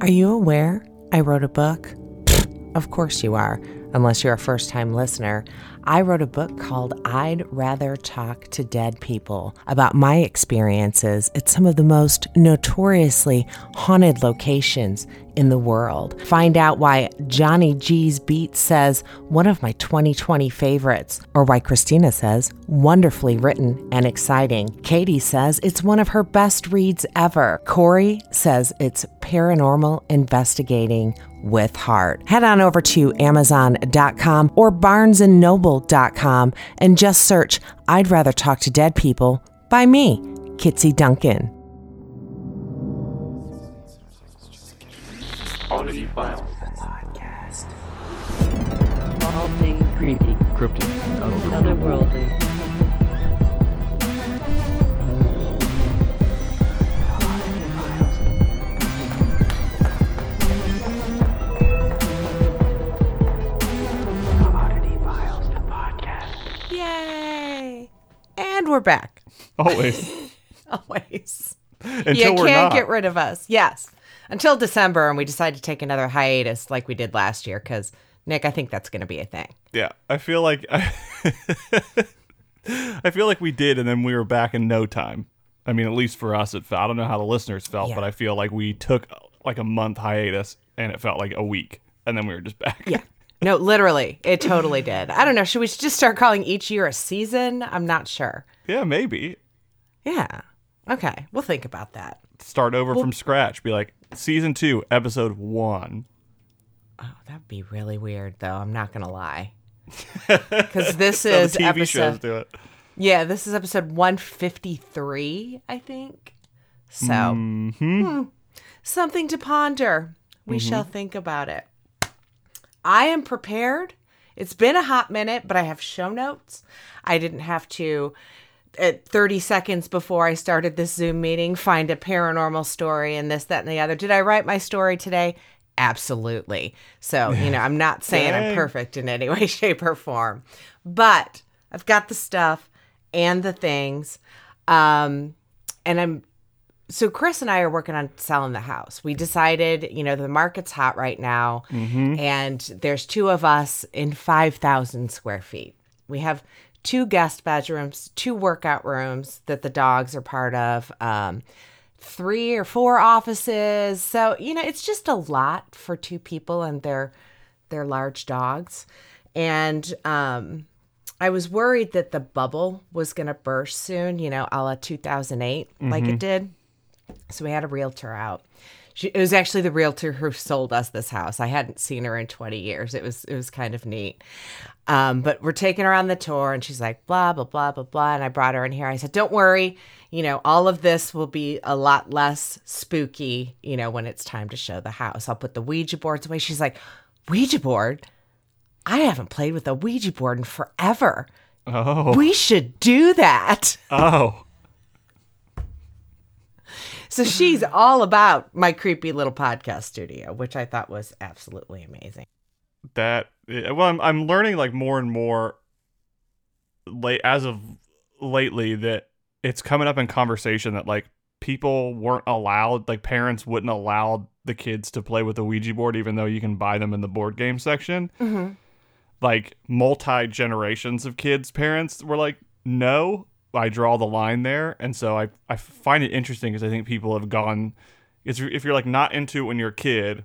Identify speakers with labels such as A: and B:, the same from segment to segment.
A: Are you aware I wrote a book? Of course you are, unless you're a first time listener. I wrote a book called I'd Rather Talk to Dead People about my experiences at some of the most notoriously haunted locations in the world. Find out why Johnny G's Beat says one of my 2020 favorites, or why Christina says wonderfully written and exciting. Katie says it's one of her best reads ever. Corey says it's paranormal investigating with heart. Head on over to amazon.com or barnesandnoble.com and just search I'd rather talk to dead people by me, Kitsy Duncan.
B: Oddity Files.
C: All things creepy,
B: Cryptid.
C: otherworldly.
A: And we're back.
D: Always.
A: Always.
D: Until
A: you can't get rid of us. Yes. Until December, and we decide to take another hiatus like we did last year, because Nick, I think that's going to be a thing.
D: yeah, I feel like I, I feel like we did, and then we were back in no time. I mean, at least for us, it felt. I don't know how the listeners felt,
A: Yeah.
D: but I feel like we took like a month hiatus, and it felt like a week, and then we were just back.
A: Yeah. No, literally, it totally did. I don't know. Should we just start calling each year a season? I'm not sure.
D: yeah, maybe
A: Yeah. Okay. We'll think about that.
D: start over from scratch. Be like season two, episode one.
A: Oh, that'd be really weird, though. I'm not going to lie. Because this
D: So
A: is
D: TV shows
A: episode.
D: do it.
A: Yeah, this is episode 153, I think. So,
D: Mm-hmm.
A: hmm, something to ponder. We shall think about it. I am prepared. It's been a hot minute, but I have show notes. I didn't have to, at 30 seconds before I started this Zoom meeting, find a paranormal story and this, that, and the other. Did I write my story today? Absolutely. So, you know, I'm not saying I'm perfect in any way, shape, or form, but I've got the stuff and the things. Um, and I'm so Chris and I are working on selling the house. We decided, you know, the market's hot right now, and there's two of us in 5,000 square feet. We have two guest bedrooms, two workout rooms that the dogs are part of, um, three or four offices. So you know, it's just a lot for two people and their their large dogs. And um, I was worried that the bubble was going to burst soon, you know, a la 2008, like it did. So we had a realtor out. She, it was actually the realtor who sold us this house. I hadn't seen her in 20 years. It was it was kind of neat. Um, but we're taking her on the tour, and she's like, blah blah blah blah blah. And I brought her in here. I said, don't worry, you know, all of this will be a lot less spooky, you know, when it's time to show the house. I'll put the Ouija boards away. She's like, Ouija board? I haven't played with a Ouija board in forever.
D: Oh,
A: We should do that.
D: oh,
A: So she's all about my creepy little podcast studio, which I thought was absolutely amazing.
D: that. Well, I'm I'm learning like more and more. Late as of lately, that it's coming up in conversation that like people weren't allowed, like parents wouldn't allow the kids to play with the Ouija board, even though you can buy them in the board game section.
A: Mm-hmm.
D: Like multi generations of kids, parents were like, no, I draw the line there, and so I I find it interesting because I think people have gone. It's, if you're like not into it when you're a kid,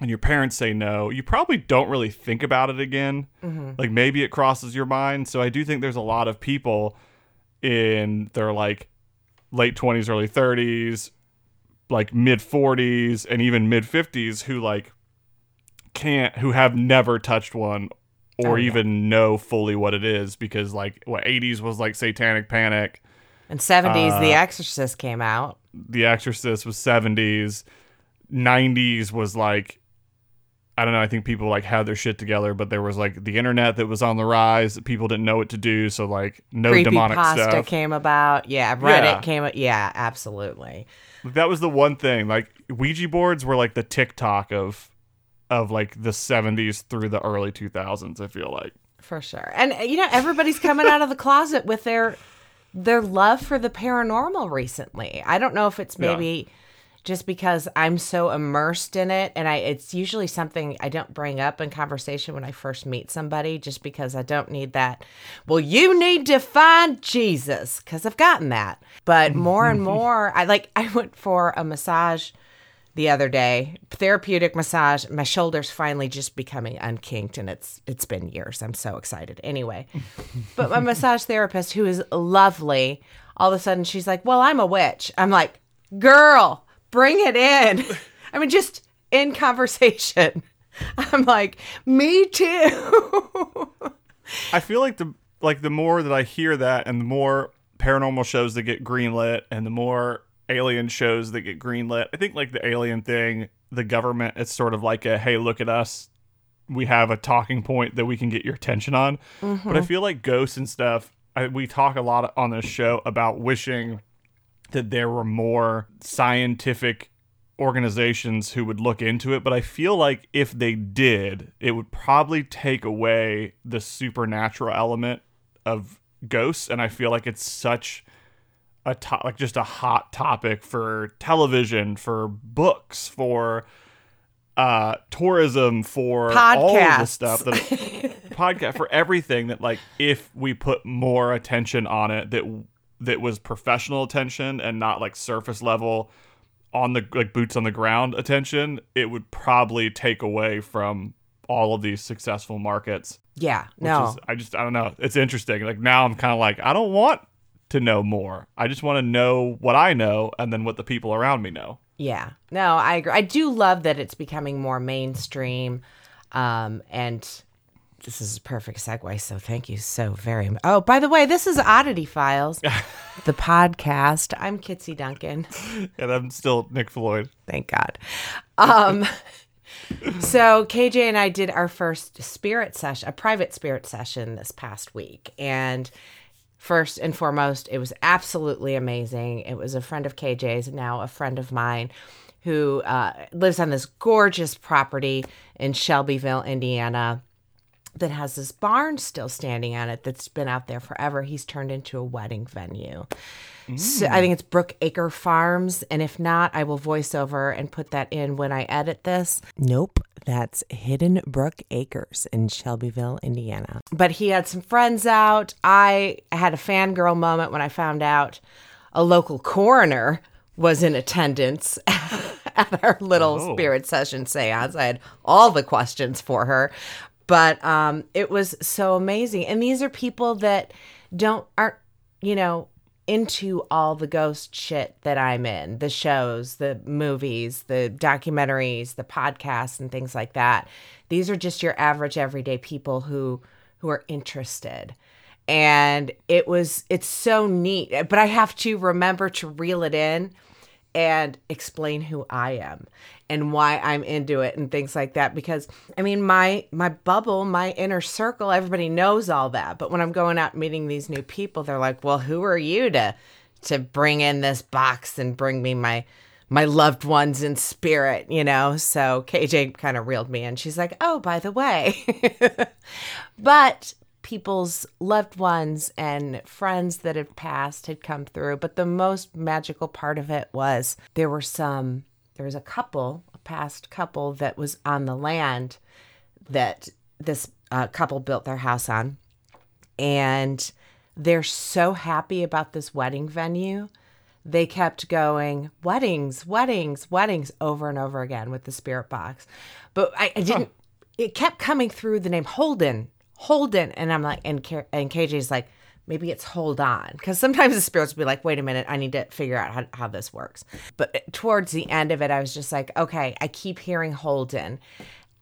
D: and your parents say no, you probably don't really think about it again. Mm-hmm. Like maybe it crosses your mind. So I do think there's a lot of people in their like late 20s, early 30s, like mid 40s, and even mid 50s who like can't, who have never touched one or
A: Oh, yeah.
D: even know fully what it is because like what 80s was like satanic panic.
A: And 70s, The
D: Uh,
A: Exorcist came out.
D: The Exorcist was 70s. 90s was like I don't know, I think people like had their shit together, but there was like the internet that was on the rise. People didn't know what to do, so like no
A: Creepy
D: demonic
A: pasta
D: stuff.
A: came about. Yeah, Reddit
D: Yeah.
A: came. Yeah, absolutely.
D: That was the one thing. Like Ouija boards were like the TikTok of of like the 70s through the early 2000s, I feel like.
A: For sure. And uh, you know, everybody's coming out of the closet with their their love for the paranormal recently. I don't know if it's
D: Yeah.
A: maybe just because I'm so immersed in it and I it's usually something I don't bring up in conversation when I first meet somebody just because I don't need that. Well, you need to find Jesus cuz I've gotten that. But more and more I like I went for a massage the other day, therapeutic massage. My shoulders finally just becoming unkinked, and it's it's been years. I'm so excited. Anyway, but my massage therapist, who is lovely, all of a sudden she's like, "Well, I'm a witch." I'm like, "Girl, bring it in." I mean, just in conversation. I'm like, "Me too."
D: I feel like the like the more that I hear that, and the more paranormal shows that get greenlit, and the more alien shows that get greenlit. I think like the alien thing, the government, it's sort of like a hey, look at us. We have a talking point that we can get your attention on. But I mm-hmm. feel like ghosts and stuff. I, we talk a lot on this show about wishing that there were more scientific organizations who would look into it, but I feel like if they did, it would probably take away the supernatural element of ghosts and I feel like it's such a to- like just a hot topic for television, for books, for uh tourism, for all of the stuff that podcast for everything that like if we put more attention on it that that was professional attention and not like surface level on the like boots on the ground attention, it would probably take away from all of these successful markets.
A: yeah,
D: Which
A: no,
D: is, I just I don't know. It's interesting. Like now I'm kind of like I don't want to know more. I just want to know what I know and then what the people around me know.
A: Yeah, no, I agree. I do love that it's becoming more mainstream, um, and this is a perfect segue. So thank you so very much. Oh, by the way, this is Oddity Files, the podcast. I'm Kitsy Duncan.
D: And I'm still Nick Floyd.
A: Thank God. Um, so KJ and I did our first spirit session, a private spirit session this past week, and first and foremost, it was absolutely amazing. It was a friend of KJ's, now a friend of mine, who uh, lives on this gorgeous property in Shelbyville, Indiana that has this barn still standing on it that's been out there forever. He's turned into a wedding venue. So I think it's Brook Acre Farms. And if not, I will voice over and put that in when I edit this. Nope. That's Hidden Brook Acres in Shelbyville, Indiana. But he had some friends out. I had a fangirl moment when I found out a local coroner was in attendance at our little
D: Oh.
A: spirit session seance. I had all the questions for her. But um, it was so amazing. And these are people that don't aren't, you know, into all the ghost shit that I'm in, the shows, the movies, the documentaries, the podcasts and things like that. These are just your average everyday people who who are interested. And it was it's so neat, but I have to remember to reel it in and explain who I am and why I'm into it and things like that because I mean my my bubble, my inner circle, everybody knows all that. But when I'm going out meeting these new people, they're like, "Well, who are you to to bring in this box and bring me my my loved ones in spirit, you know?" So KJ kind of reeled me in. She's like, "Oh, by the way." but people's loved ones and friends that had passed had come through. But the most magical part of it was there were some, there was a couple, a past couple that was on the land that this uh, couple built their house on. And they're so happy about this wedding venue. They kept going, weddings, weddings, weddings over and over again with the spirit box. But I, I didn't, it kept coming through the name Holden, Holden. And I'm like, and, K- and KJ's like, maybe it's hold on. Because sometimes the spirits will be like, wait a minute, I need to figure out how, how this works. But towards the end of it, I was just like, okay, I keep hearing Holden.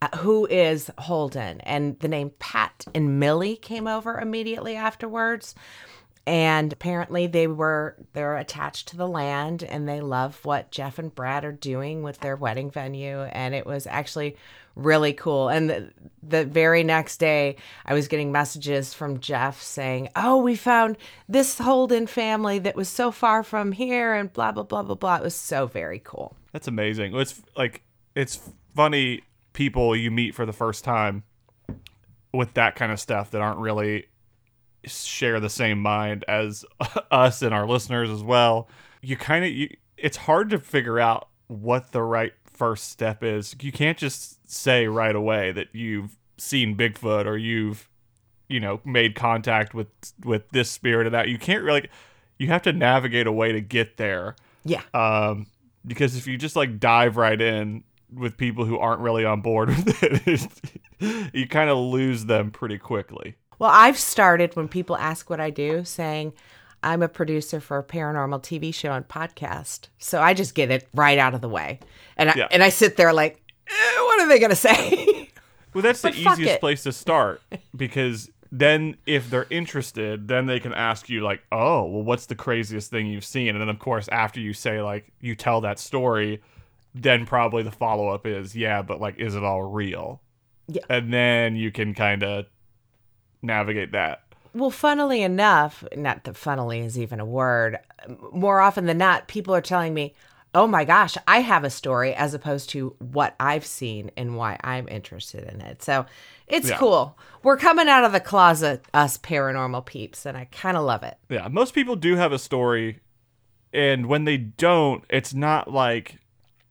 A: Uh, who is Holden? And the name Pat and Millie came over immediately afterwards. And apparently they were they're attached to the land and they love what Jeff and Brad are doing with their wedding venue. And it was actually really cool. And the, the very next day I was getting messages from Jeff saying, Oh, we found this Holden family that was so far from here and blah blah blah blah blah. It was so very cool.
D: That's amazing. It's like it's funny people you meet for the first time with that kind of stuff that aren't really share the same mind as us and our listeners as well. You kind of you it's hard to figure out what the right first step is. You can't just say right away that you've seen Bigfoot or you've you know made contact with with this spirit or that. You can't really you have to navigate a way to get there.
A: Yeah.
D: Um because if you just like dive right in with people who aren't really on board with it, you kind of lose them pretty quickly.
A: Well, I've started when people ask what I do saying I'm a producer for a paranormal TV show and podcast. So I just get it right out of the way. And I,
D: Yeah.
A: and I sit there like, eh, what are they going to say?
D: Well, that's the
A: But
D: easiest
A: it.
D: place to start because then if they're interested, then they can ask you like, "Oh, well, what's the craziest thing you've seen?" And then of course, after you say like you tell that story, then probably the follow up is, "Yeah, but like, is it all real?"
A: Yeah.
D: and then you can kind of navigate that.
A: well, funnily enough, not that funnily is even a word, more often than not, people are telling me, oh my gosh, I have a story as opposed to what I've seen and why I'm interested in it. So it's
D: Yeah.
A: cool. We're coming out of the closet, us paranormal peeps, and I kind of love it.
D: Yeah, most people do have a story, and when they don't, it's not like,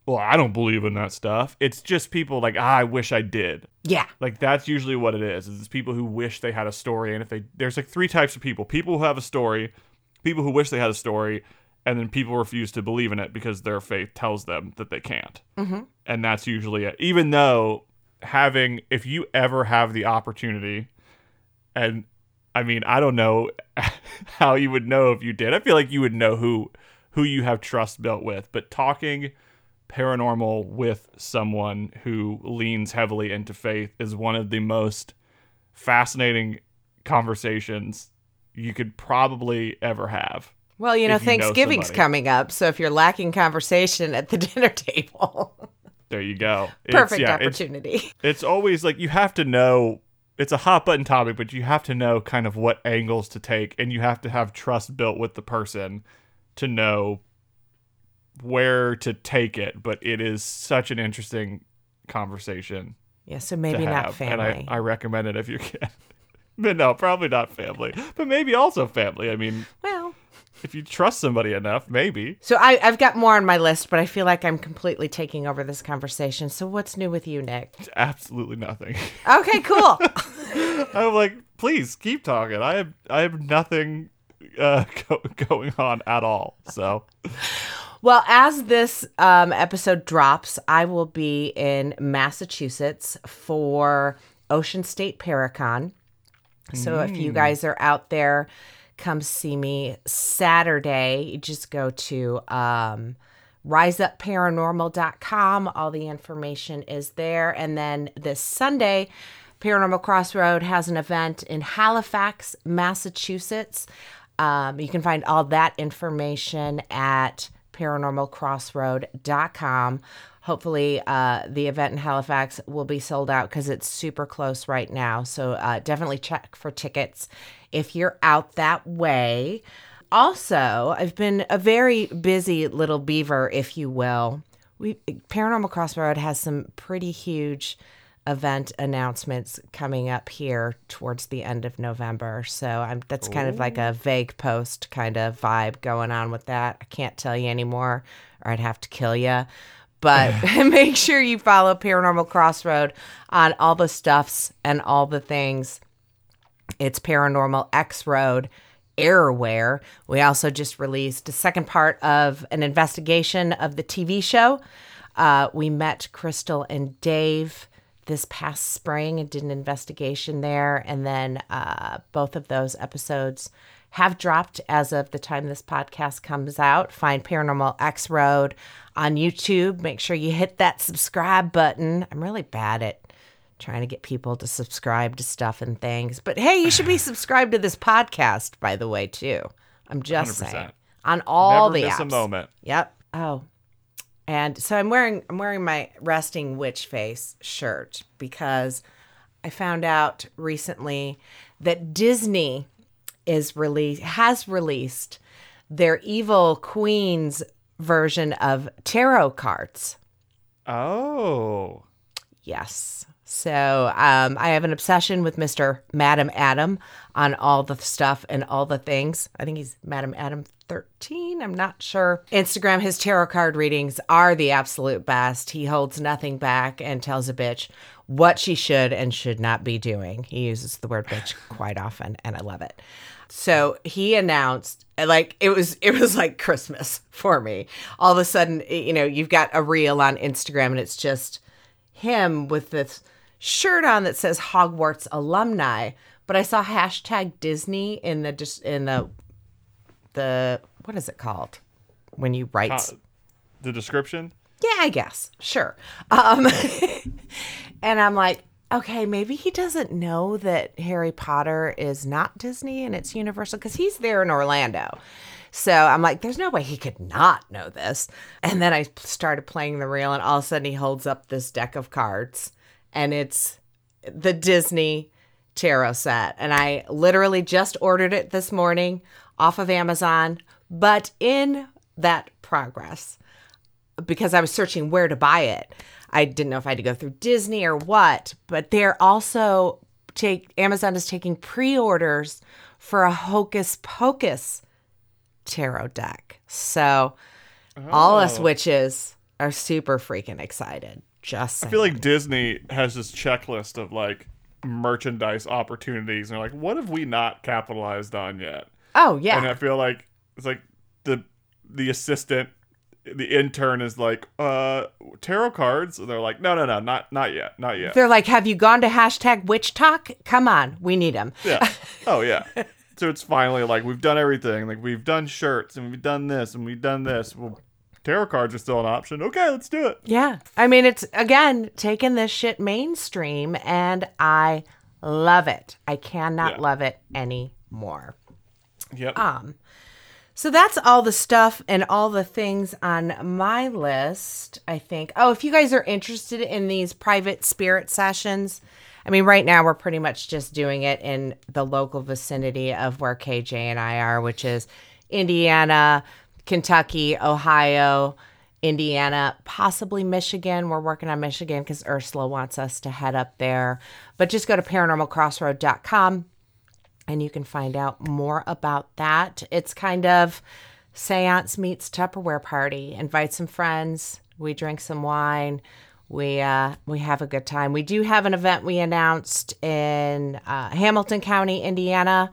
D: "Well, I don't believe in that stuff." It's just people like, ah, "I wish I did."
A: Yeah.
D: Like that's usually what it is. It's people who wish they had a story, and if they there's like three types of people: people who have a story, people who wish they had a story, and then people refuse to believe in it because their faith tells them that they can't. Mm-hmm. And that's usually it. Even though having, if you ever have the opportunity, and I mean, I don't know how you would know if you did. I feel like you would know who who you have trust built with, but talking paranormal with someone who leans heavily into faith is one of the most fascinating conversations you could probably ever have.
A: Well, you know,
D: you know
A: Thanksgiving's
D: somebody.
A: coming up, so if you're lacking conversation at the dinner table,
D: There you go. It's-
A: perfect
D: yeah, it's-
A: opportunity.
D: it's always like you have to know it's a hot button topic, but you have to know kind of what angles to take, and you have to have trust built with the person to know where to take it. But it is such an interesting conversation
A: yeah, so maybe not family.
D: and I, I recommend it if you can. but no, probably not family, but maybe also family. I mean,
A: well,
D: if you trust somebody enough, maybe.
A: so I, I've got more on my list, but I feel like I'm completely taking over this conversation. So what's new with you, Nick?
D: Absolutely nothing.
A: Okay, cool.
D: I'm like, please keep talking. I have I have nothing uh, go- going on at all. So
A: Well, as this um, episode drops, I will be in Massachusetts for Ocean State Paracon. So if you guys are out there, come see me Saturday. You just go to um, riseupparanormal.com. All the information is there. And then this Sunday, Paranormal Crossroad has an event in Halifax, Massachusetts. Um, you can find all that information at paranormalcrossroad.com. Hopefully, uh, the event in Halifax will be sold out because it's super close right now. So uh, definitely check for tickets if you're out that way. Also, I've been a very busy little beaver, if you will. We Paranormal Crossroad has some pretty huge event announcements coming up here towards the end of November. So I'm that's kind of like a vague post kind of vibe going on with that. I can't tell you anymore or I'd have to kill you. But make sure you follow Paranormal Crossroad on all the stuffs and all the things. It's Paranormal X Road Airware. We also just released a second part of an investigation of the TV show. Uh, we met Crystal and Dave this past spring and did an investigation there. And then uh, both of those episodes have dropped as of the time this podcast comes out. Find Paranormal X Road on YouTube. Make sure you hit that subscribe button. I'm really bad at trying to get people to subscribe to stuff and things. But hey, you should be subscribed to this podcast, by the way, too. I'm just
D: 100%.
A: saying. On all
D: never
A: the
D: miss
A: apps.
D: a moment.
A: Yep. Oh. And so I'm wearing I'm wearing my resting witch face shirt because I found out recently that Disney is release has released their evil queens version of tarot cards.
D: Oh,
A: Yes. So um, I have an obsession with Mr. Madam Adam on all the stuff and all the things. I think he's Madam Adam 13. I'm not sure. Instagram, his tarot card readings are the absolute best. He holds nothing back and tells a bitch what she should and should not be doing. He uses the word bitch quite often, and I love it. So he announced like it was it was like Christmas for me. All of a sudden, you know, you've got a reel on Instagram and it's just him with this shirt on that says Hogwarts alumni, but I saw hashtag Disney in the just in the the what is it called when you write?
D: Uh, the description.
A: yeah, I guess sure. Um, and I'm like, okay, maybe he doesn't know that Harry Potter is not Disney and it's Universal because he's there in Orlando. So I'm like, there's no way he could not know this. And then I started playing the reel, and all of a sudden he holds up this deck of cards, and it's the Disney tarot set. And I literally just ordered it this morning off of Amazon, but in that progress, because I was searching where to buy it. I didn't know if I had to go through Disney or what, but they're also take Amazon is taking pre-orders for a Hocus Pocus tarot deck. So all us
D: Oh.
A: witches are super freaking excited. Just
D: I feel like Disney has this checklist of like merchandise opportunities, and like, what have we not capitalized on yet?
A: oh yeah.
D: And I feel like it's like the the assistant, the intern is like, uh, tarot cards. And they're like, no, no, no, not not yet, not yet.
A: they're like, have you gone to hashtag witch talk? Come on, we need them.
D: Yeah. Oh yeah. So it's finally like we've done everything. Like we've done shirts and we've done this and we've done this. Well, tarot cards are still an option. Okay, let's do it.
A: Yeah. I mean, it's again taking this shit mainstream and I love it. I cannot
D: Yeah.
A: love it anymore.
D: Yep.
A: Um so that's all the stuff and all the things on my list, I think. Oh, if you guys are interested in these private spirit sessions, I mean, right now we're pretty much just doing it in the local vicinity of where KJ and I are, which is Indiana, Kentucky, Ohio, Indiana, possibly Michigan. We're working on Michigan because Ursula wants us to head up there. But just go to paranormalcrossroad.com and you can find out more about that. It's kind of seance meets Tupperware party. Invite some friends. We drink some wine. We uh, we have a good time. We do have an event we announced in uh, Hamilton County, Indiana,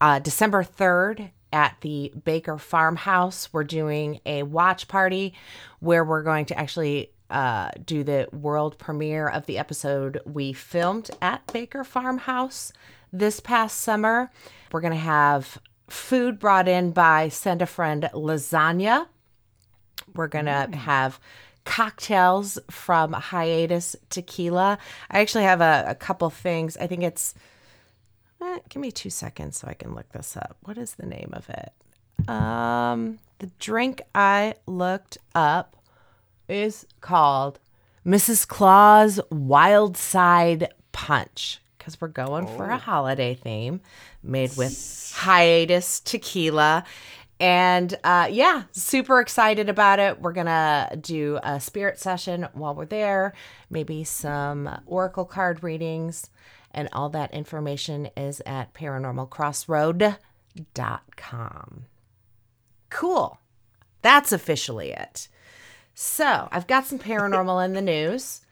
A: uh, December third at the Baker Farmhouse. We're doing a watch party where we're going to actually uh, do the world premiere of the episode we filmed at Baker Farmhouse this past summer. We're going to have food brought in by Send a Friend Lasagna. We're going to have cocktails from Hiatus Tequila. I actually have a, a couple things. I think it's, eh, give me two seconds so I can look this up. What is the name of it? Um, the drink I looked up is called Mrs. Claus Wild Side Punch because we're going for a holiday theme made with hiatus tequila. And uh, yeah, super excited about it. We're going to do a spirit session while we're there, maybe some oracle card readings. And all that information is at paranormalcrossroad.com. Cool. That's officially it. So I've got some paranormal in the news.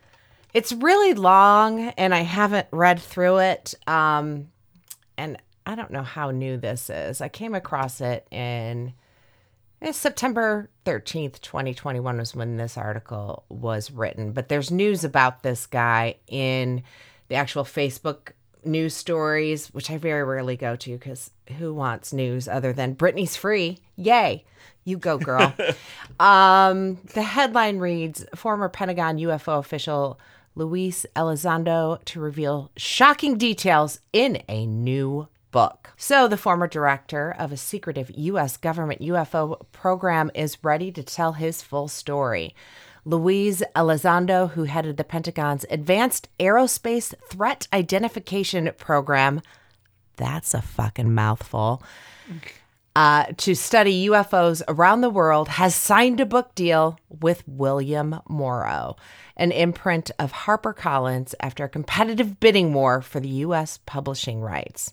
A: It's really long and I haven't read through it. Um, and I don't know how new this is. I came across it in eh, September 13th, 2021 was when this article was written. But there's news about this guy in the actual Facebook news stories, which I very rarely go to because who wants news other than Britney's free? Yay. You go, girl. um, the headline reads Former Pentagon UFO official Luis Elizondo to reveal shocking details in a new book. So, the former director of a secretive U.S. government UFO program is ready to tell his full story. Luis Elizondo, who headed the Pentagon's Advanced Aerospace Threat Identification Program, that's a fucking mouthful, uh, to study UFOs around the world has signed a book deal with William Morrow, an imprint of HarperCollins after a competitive bidding war for the U.S. publishing rights.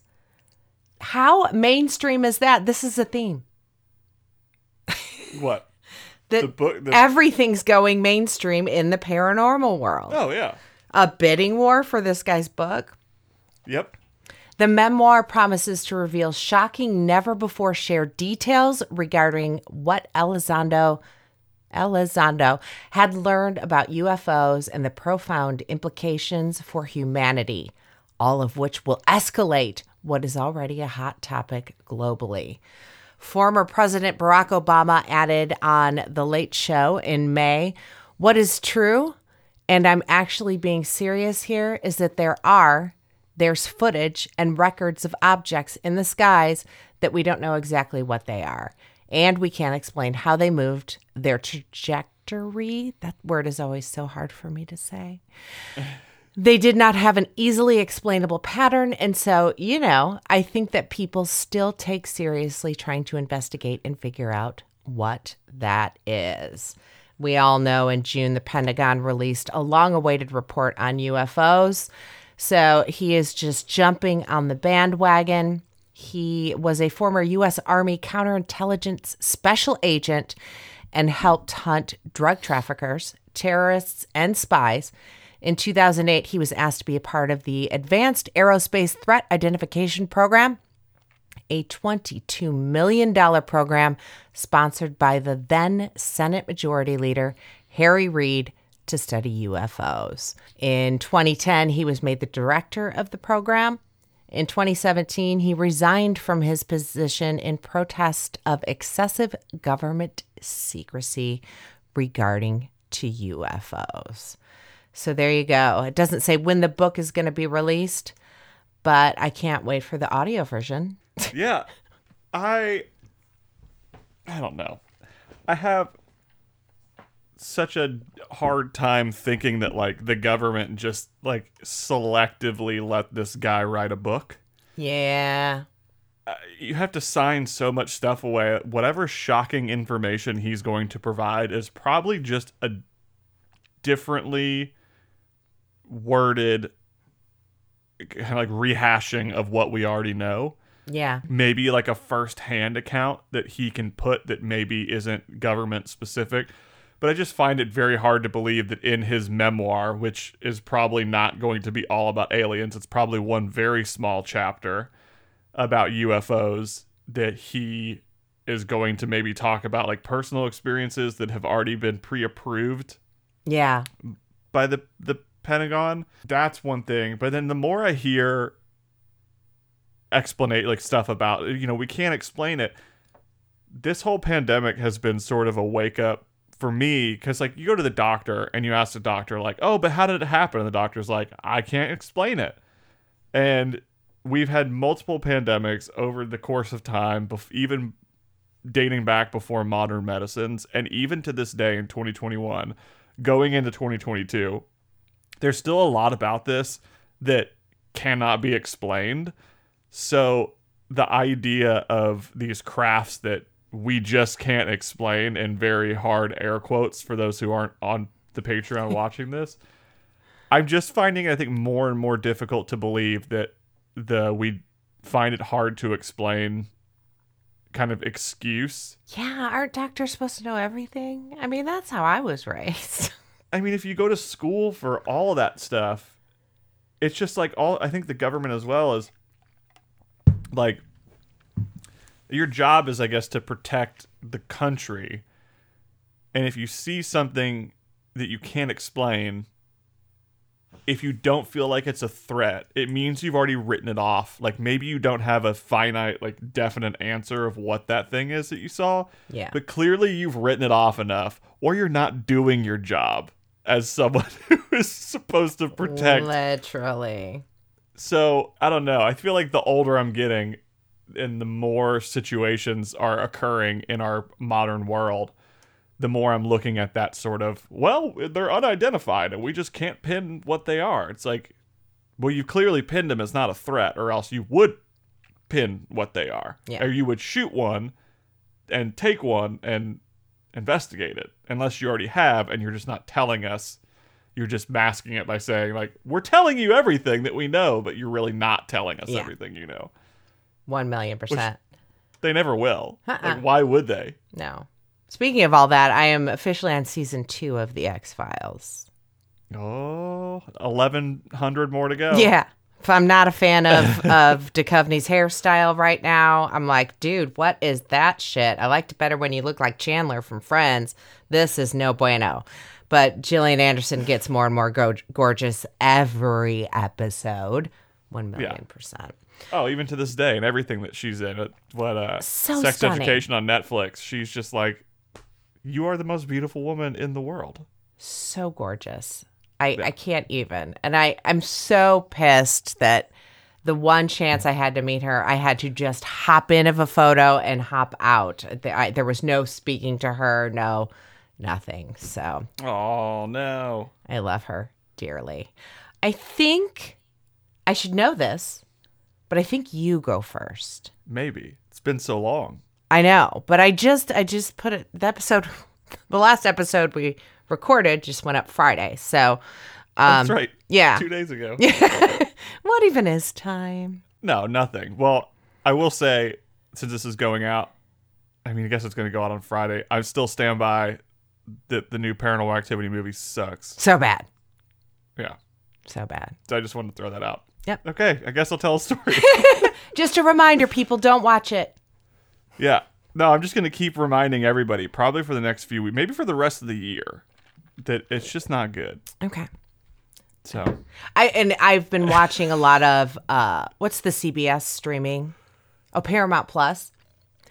A: How mainstream is that? This is a theme.
D: What?
A: That
D: The book- the-
A: everything's going mainstream in the paranormal world.
D: Oh yeah.
A: A bidding war for this guy's book.
D: Yep.
A: The memoir promises to reveal shocking, never before shared details regarding what Elizondo, Elizondo had learned about UFOs and the profound implications for humanity, all of which will escalate what is already a hot topic globally. Former President Barack Obama added on The Late Show in May What is true, and I'm actually being serious here, is that there are, there's footage and records of objects in the skies that we don't know exactly what they are. And we can't explain how they moved, their trajectory. That word is always so hard for me to say. They did not have an easily explainable pattern. And so, you know, I think that people still take seriously trying to investigate and figure out what that is. We all know in June, the Pentagon released a long awaited report on UFOs. So he is just jumping on the bandwagon. He was a former U.S. Army counterintelligence special agent and helped hunt drug traffickers, terrorists, and spies. In 2008, he was asked to be a part of the Advanced Aerospace Threat Identification Program, a $22 million program sponsored by the then Senate Majority Leader, Harry Reid, to study UFOs. In 2010, he was made the director of the program. In 2017, he resigned from his position in protest of excessive government secrecy regarding to UFOs. So there you go. It doesn't say when the book is going to be released, but I can't wait for the audio version.
D: Yeah. I I don't know. I have such a hard time thinking that like the government just like selectively let this guy write a book.
A: Yeah.
D: Uh, you have to sign so much stuff away. Whatever shocking information he's going to provide is probably just a differently worded kind of like rehashing of what we already know
A: Yeah.
D: maybe like a first-hand account that he can put that maybe isn't government specific but i just find it very hard to believe that in his memoir which is probably not going to be all about aliens it's probably one very small chapter about ufos that he is going to maybe talk about like personal experiences that have already been pre-approved
A: Yeah.
D: by the the Pentagon. That's one thing. But then the more I hear explanate like stuff about you know, we can't explain it. This whole pandemic has been sort of a wake up for me because like you go to the doctor and you ask the doctor like, oh, but how did it happen? And the doctor's like, I can't explain it. And we've had multiple pandemics over the course of time, even dating back before modern medicines, and even to this day in 2021, going into 2022, there's still a lot about this that cannot be explained. So the idea of these crafts that we just can't explain in very hard air quotes for those who aren't on the Patreon watching this, I'm just finding I think more and more difficult to believe that the we find it hard to explain kind of excuse.
A: Yeah. Aren't doctors supposed to know everything? I mean, that's how I was raised.
D: I mean, if you go to school for all of that stuff, it's just like all I think the government as well is like your job is I guess to protect the country. And if you see something that you can't explain, if you don't feel like it's a threat, it means you've already written it off. Like maybe you don't have a finite like definite answer of what that thing is that you saw.
A: Yeah.
D: But clearly you've written it off enough or you're not doing your job as someone who is supposed to protect
A: Literally.
D: so I don't know. I feel like the older I'm getting, and the more situations are occurring in our modern world, the more I'm looking at that sort of well, they're unidentified, and we just can't pin what they are. It's like, well, you've clearly pinned them as not a threat, or else you would pin what they are.
A: Yeah.
D: Or you would shoot one and take one and investigate it, unless you already have and you're just not telling us. You're just masking it by saying like we're telling you everything that we know, but you're really not telling us
A: Yeah.
D: everything you know.
A: One million percent.
D: They never will.
A: Uh-uh.
D: Like why would they?
A: No. Speaking of all that, I am officially on season two of the X Files.
D: Oh, 1100 more to go.
A: Yeah. If I'm not a fan of of Duchovny's hairstyle right now, I'm like, dude, what is that shit? I liked it better when you look like Chandler from Friends. This is no bueno. But Gillian Anderson gets more and more go- gorgeous every episode. One million percent.
D: Oh, even to this day, and everything that she's in, what uh,
A: So
D: Sex
A: stunning.
D: Education on Netflix, she's just like, you are the most beautiful woman in the world.
A: so gorgeous. I, I can't even. And I, I'm so pissed that the one chance I had to meet her, I had to just hop in of a photo and hop out. There, I, there was no speaking to her, no nothing. So
D: Oh no,
A: I love her dearly. I think I should know this, but I think you go first.
D: maybe it's been so long.
A: I know, but I just I just put it the episode the last episode we recorded just went up Friday. So um
D: That's right.
A: yeah.
D: two days ago.
A: what even is time?
D: No, nothing. Well, I will say, since this is going out, I mean, I guess it's going to go out on Friday. I still stand by that the new Paranormal Activity movie sucks.
A: So bad.
D: Yeah,
A: So bad.
D: so I just wanted to throw that out.
A: Yep.
D: Okay, I guess I'll tell a story.
A: Just a reminder, people don't watch it.
D: Yeah. No, I'm just going to keep reminding everybody, probably for the next few weeks, maybe for the rest of the year, that it's just not good.
A: Okay.
D: So,
A: I and I've been watching a lot of uh what's the CBS streaming? Oh, Paramount Plus.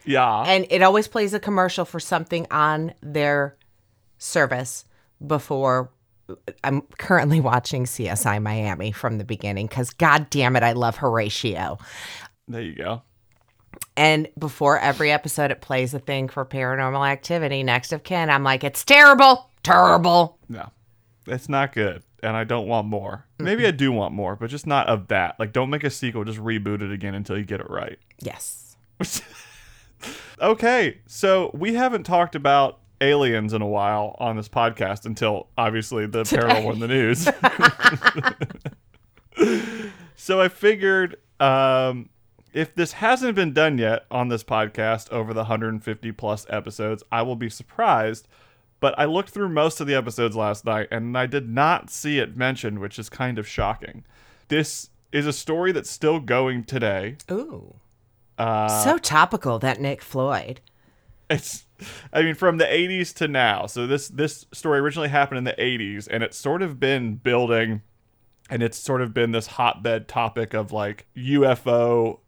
D: yeah.
A: And it always plays a commercial for something on their service before I'm currently watching CSI Miami from the beginning because god damn it, I love Horatio.
D: there you go.
A: And before every episode, it plays a thing for paranormal activity. Next of kin, I'm like, it's terrible, terrible.
D: No, it's not good. And I don't want more. Maybe I do want more, but just not of that. Like, don't make a sequel. Just reboot it again until you get it right.
A: Yes.
D: Okay, so we haven't talked about aliens in a while on this podcast until obviously the paranormal in the news. so I figured um, if this hasn't been done yet on this podcast over the 150 plus episodes, I will be surprised. But I looked through most of the episodes last night and I did not see it mentioned, which is kind of shocking. This is a story that's still going today.
A: Ooh.
D: Uh,
A: so topical, that Nick Floyd.
D: it's i mean from the 80s to now so this this story originally happened in the 80s and it's sort of been building and it's sort of been this hotbed topic of like ufo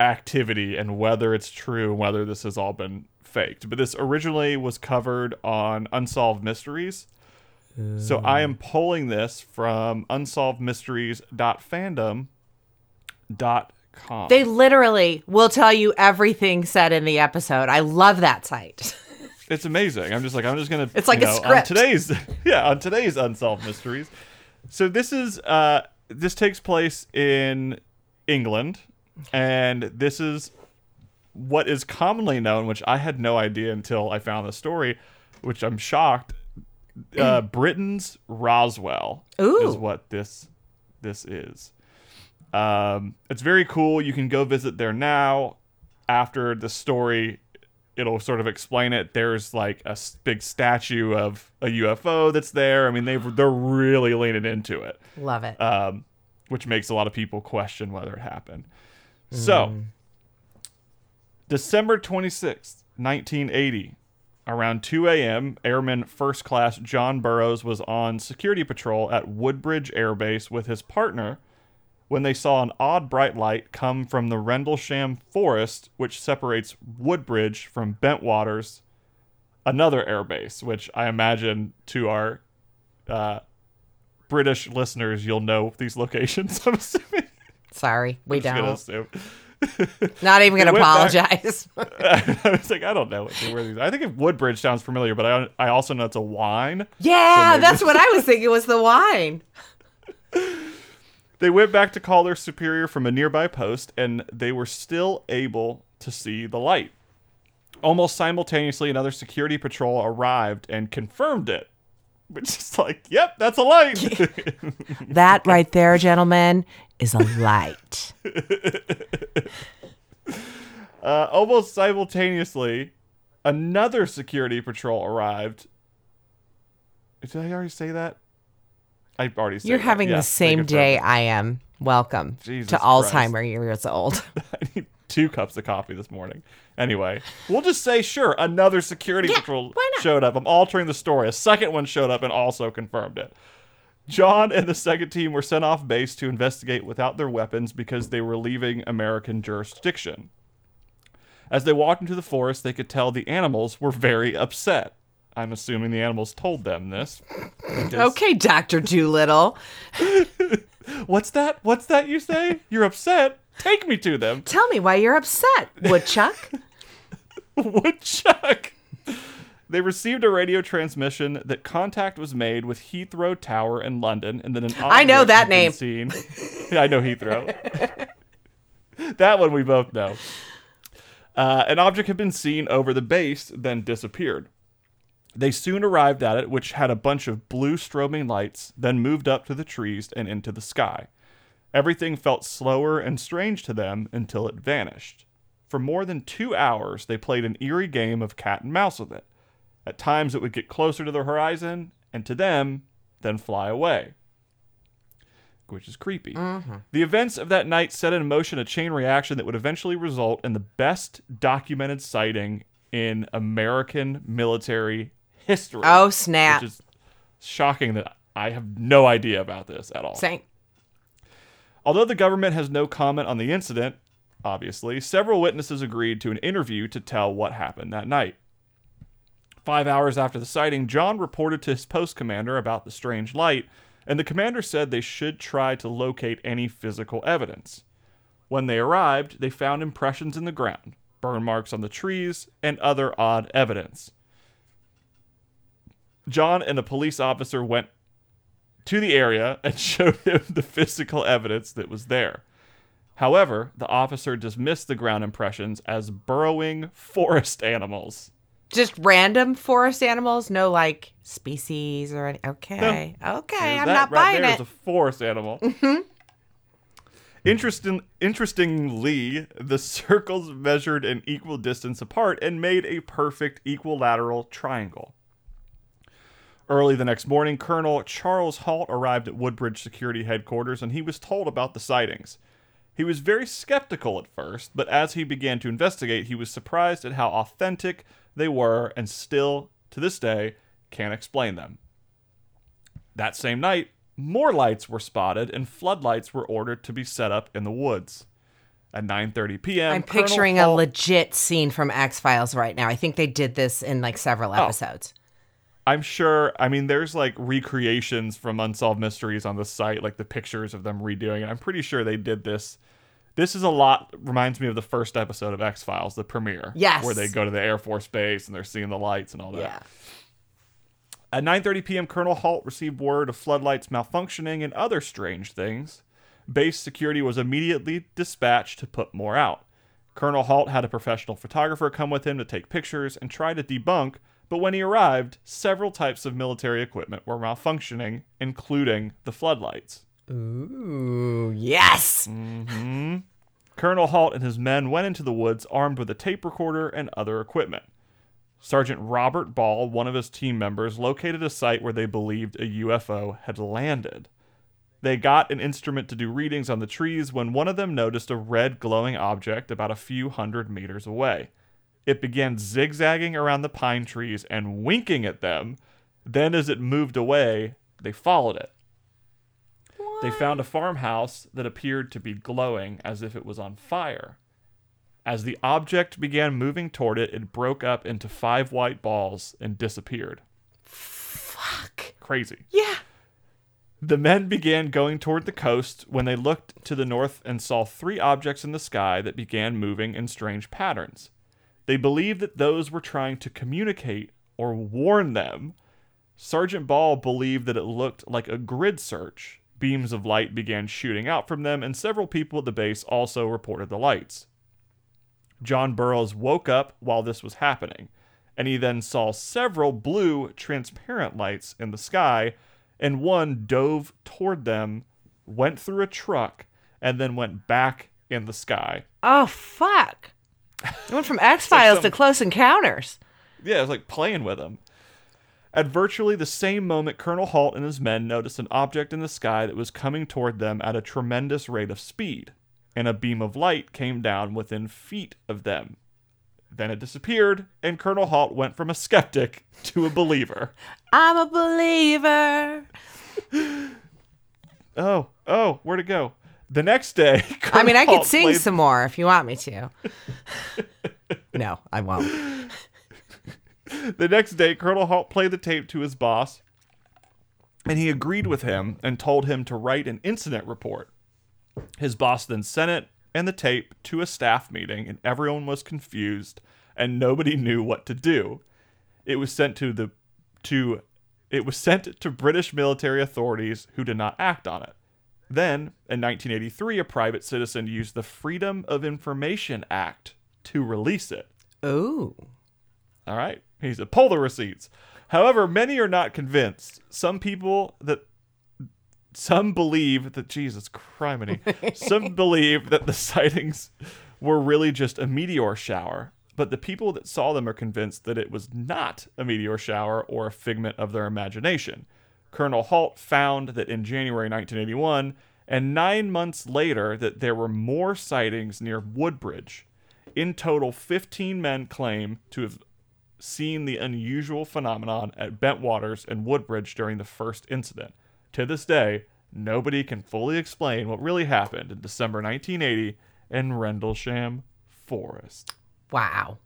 D: activity and whether it's true and whether this has all been faked but this originally was covered on unsolved mysteries so i am pulling this from unsolvedmysteries.fandom.com
A: They literally will tell you everything said in the episode. I love that site.
D: It's amazing. I'm just like I'm just gonna.
A: It's like
D: you
A: a script.
D: on today's. Yeah, on today's unsolved mysteries. So this is uh this takes place in England, and this is what is commonly known, which I had no idea until I found the story, which I'm shocked. Uh, Britain's Roswell is what this this is. Um, it's very cool. You can go visit there now. After the story, it'll sort of explain it. There's like a big statue of a UFO that's there. I mean, they've they're really leaning into it,
A: love it.
D: um, which makes a lot of people question whether it happened. So, December 26th, 1980, around 2 a.m., Airman First Class John Burroughs was on security patrol at Woodbridge Air Base with his partner when they saw an odd bright light come from the Rendlesham Forest, which separates Woodbridge from Bentwaters, another air base, which I imagine to our uh, British listeners, you'll know these locations, I'm assuming.
A: Sorry, we
D: gonna
A: don't. Not even gonna
D: went back-
A: apologize.
D: I was like, I don't know what where these. I think if Woodbridge sounds familiar, but I I also know it's a wine.
A: yeah,
D: maybe-
A: that's what I was thinking was the wine.
D: They went back to call their superior from a nearby post, and they were still able to see the light. Almost simultaneously, another security patrol arrived and confirmed it. Which is like, yep, that's a light.
A: That right there, gentlemen, is a light.
D: uh, almost simultaneously, another security patrol arrived. Did I already say that? I already said
A: You're
D: that.
A: having
D: Yeah,
A: the same day. I am. Welcome
D: Jesus
A: to
D: Christ.
A: Alzheimer years old.
D: I need two cups of coffee this morning. Anyway, we'll just say, sure, another security
A: Yeah,
D: patrol showed up. I'm altering the story. A second one showed up and also confirmed it. John and the second team were sent off base to investigate without their weapons because they were leaving American jurisdiction. As they walked into the forest, they could tell the animals were very upset. I'm assuming the animals told them this.
A: okay, Dr. Dolittle.
D: What's that? What's that you say? You're upset? Take me to them.
A: Tell me why you're upset, Woodchuck.
D: Woodchuck. They received a radio transmission that contact was made with Heathrow Tower in London, and then an
A: I know that name.
D: Seen. I know Heathrow. that one we both know. Uh, an object had been seen over the base, then disappeared. They soon arrived at it, which had a bunch of blue strobing lights, then moved up to the trees and into the sky. Everything felt slower and strange to them until it vanished. For more than two hours, they played an eerie game of cat and mouse with it. At times, it would get closer to the horizon, and to them, then fly away. Which is creepy. Mm-hmm. The events of that night set in motion a chain reaction that would eventually result in the best documented sighting in American military history.
A: Oh, snap.
D: Which is shocking that I have no idea about this at all.
A: Same.
D: Although the government has no comment on the incident, obviously, several witnesses agreed to an interview to tell what happened that night. Five hours after the sighting, John reported to his post commander about the strange light, and the commander said they should try to locate any physical evidence. When they arrived, they found impressions in the ground, burn marks on the trees, and other odd evidence. John and a police officer went to the area and showed him the physical evidence that was there. However, the officer dismissed the ground impressions as burrowing forest animals.
A: Just random forest animals, no like species or any. Okay, okay, I'm
D: that
A: not
D: right
A: buying
D: there
A: it.
D: is a forest animal. Mm-hmm. Interesting, interestingly, the circles measured an equal distance apart and made a perfect equilateral triangle. Early the next morning, Colonel Charles Halt arrived at Woodbridge Security Headquarters and he was told about the sightings. He was very skeptical at first, but as he began to investigate, he was surprised at how authentic they were and still, to this day, can't explain them. That same night, more lights were spotted and floodlights were ordered to be set up in the woods. At 9:30 p.m.,
A: I'm
D: Colonel
A: picturing a legit scene from X Files right now. I think they did this in like
D: Oh.
A: several episodes.
D: I'm sure. I mean, there's like recreations from Unsolved Mysteries on the site, like the pictures of them redoing it. I'm pretty sure they did this. This is a lot. Reminds me of the first episode of X Files, the premiere.
A: Yes.
D: Where they go to the Air Force Base and they're seeing the lights and all that.
A: Yeah.
D: At 9:30 p.m., Colonel Halt received word of floodlights malfunctioning and other strange things. Base security was immediately dispatched to put more out. Colonel Halt had a professional photographer come with him to take pictures and try to debunk, but when he arrived, several types of military equipment were malfunctioning, including the floodlights.
A: Ooh, yes. Mm-hmm.
D: Colonel Halt and his men went into the woods armed with a tape recorder and other equipment. Sergeant Robert Ball, one of his team members, located a site where they believed a UFO had landed. They got an instrument to do readings on the trees when one of them noticed a red glowing object about a few hundred meters away. It began zigzagging around the pine trees and winking at them. Then, as it moved away, they followed it. They found a farmhouse that appeared to be glowing as if it was on fire. As the object began moving toward it, it broke up into five white balls and disappeared.
A: Fuck.
D: Crazy.
A: Yeah.
D: The men began going toward the coast when they looked to the north and saw three objects in the sky that began moving in strange patterns. They believed that those were trying to communicate or warn them. Sergeant Ball believed that it looked like a grid search, beams of light began shooting out from them, and several people at the base also reported the lights. John Burroughs woke up while this was happening, and he then saw several blue, transparent lights in the sky, and one dove toward them, went through a truck, and then went back in the sky.
A: Oh fuck! It went from X Files
D: some-
A: to Close Encounters.
D: Yeah, it was like playing with him. At virtually the same moment, Colonel Halt and his men noticed an object in the sky that was coming toward them at a tremendous rate of speed, and a beam of light came down within feet of them. Then it disappeared, and Colonel Halt went from a skeptic to a believer.
A: I'm a believer.
D: Oh, oh, where'd it go? The next day,
A: I mean, I could sing
D: played-
A: some more if you want me to. no, I won't.
D: The next day, Colonel Halt played the tape to his boss, and he agreed with him and told him to write an incident report. His boss then sent it and the tape to a staff meeting, and everyone was confused and nobody knew what to do. It was sent to the to it was sent to British military authorities who did not act on it. Then, in 1983, a private citizen used the Freedom of Information Act to release it.
A: Oh.
D: All right. He said, pull the receipts. However, many are not convinced. Some people that some believe that Jesus criminy. some believe that the sightings were really just a meteor shower, but the people that saw them are convinced that it was not a meteor shower or a figment of their imagination. Colonel Halt found that in January 1981 and 9 months later that there were more sightings near Woodbridge. In total, 15 men claim to have seen the unusual phenomenon at Bentwaters and Woodbridge during the first incident. To this day, nobody can fully explain what really happened in December 1980 in Rendlesham Forest.
A: Wow.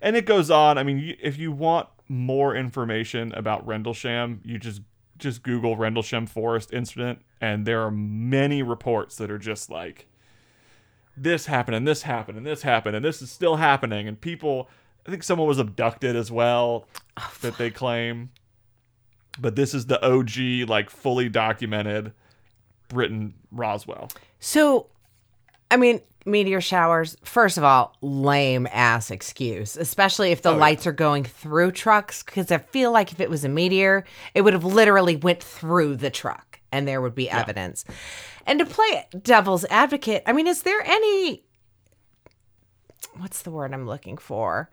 D: And it goes on. I mean, if you want more information about Rendlesham, you just just Google Rendlesham Forest incident, and there are many reports that are just like, this happened, and this happened, and this happened, and this is still happening, and people. I think someone was abducted as well oh, that they claim. But this is the OG, like fully documented Britain Roswell.
A: So, I mean, meteor showers, first of all, lame ass excuse, especially if the
D: Oh, yeah.
A: lights are going through trucks. Because I feel like if it was a meteor, it would have literally went through the truck and there would be evidence. And to play devil's advocate, I mean, is there any. What's the word I'm looking for?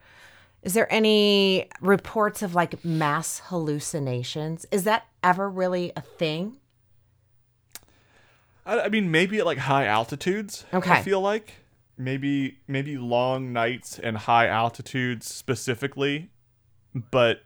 A: Is there any reports of like mass hallucinations? Is that ever really a thing?
D: I, I mean, maybe at like high altitudes. I
A: Okay.
D: feel like maybe maybe long nights and high altitudes specifically, but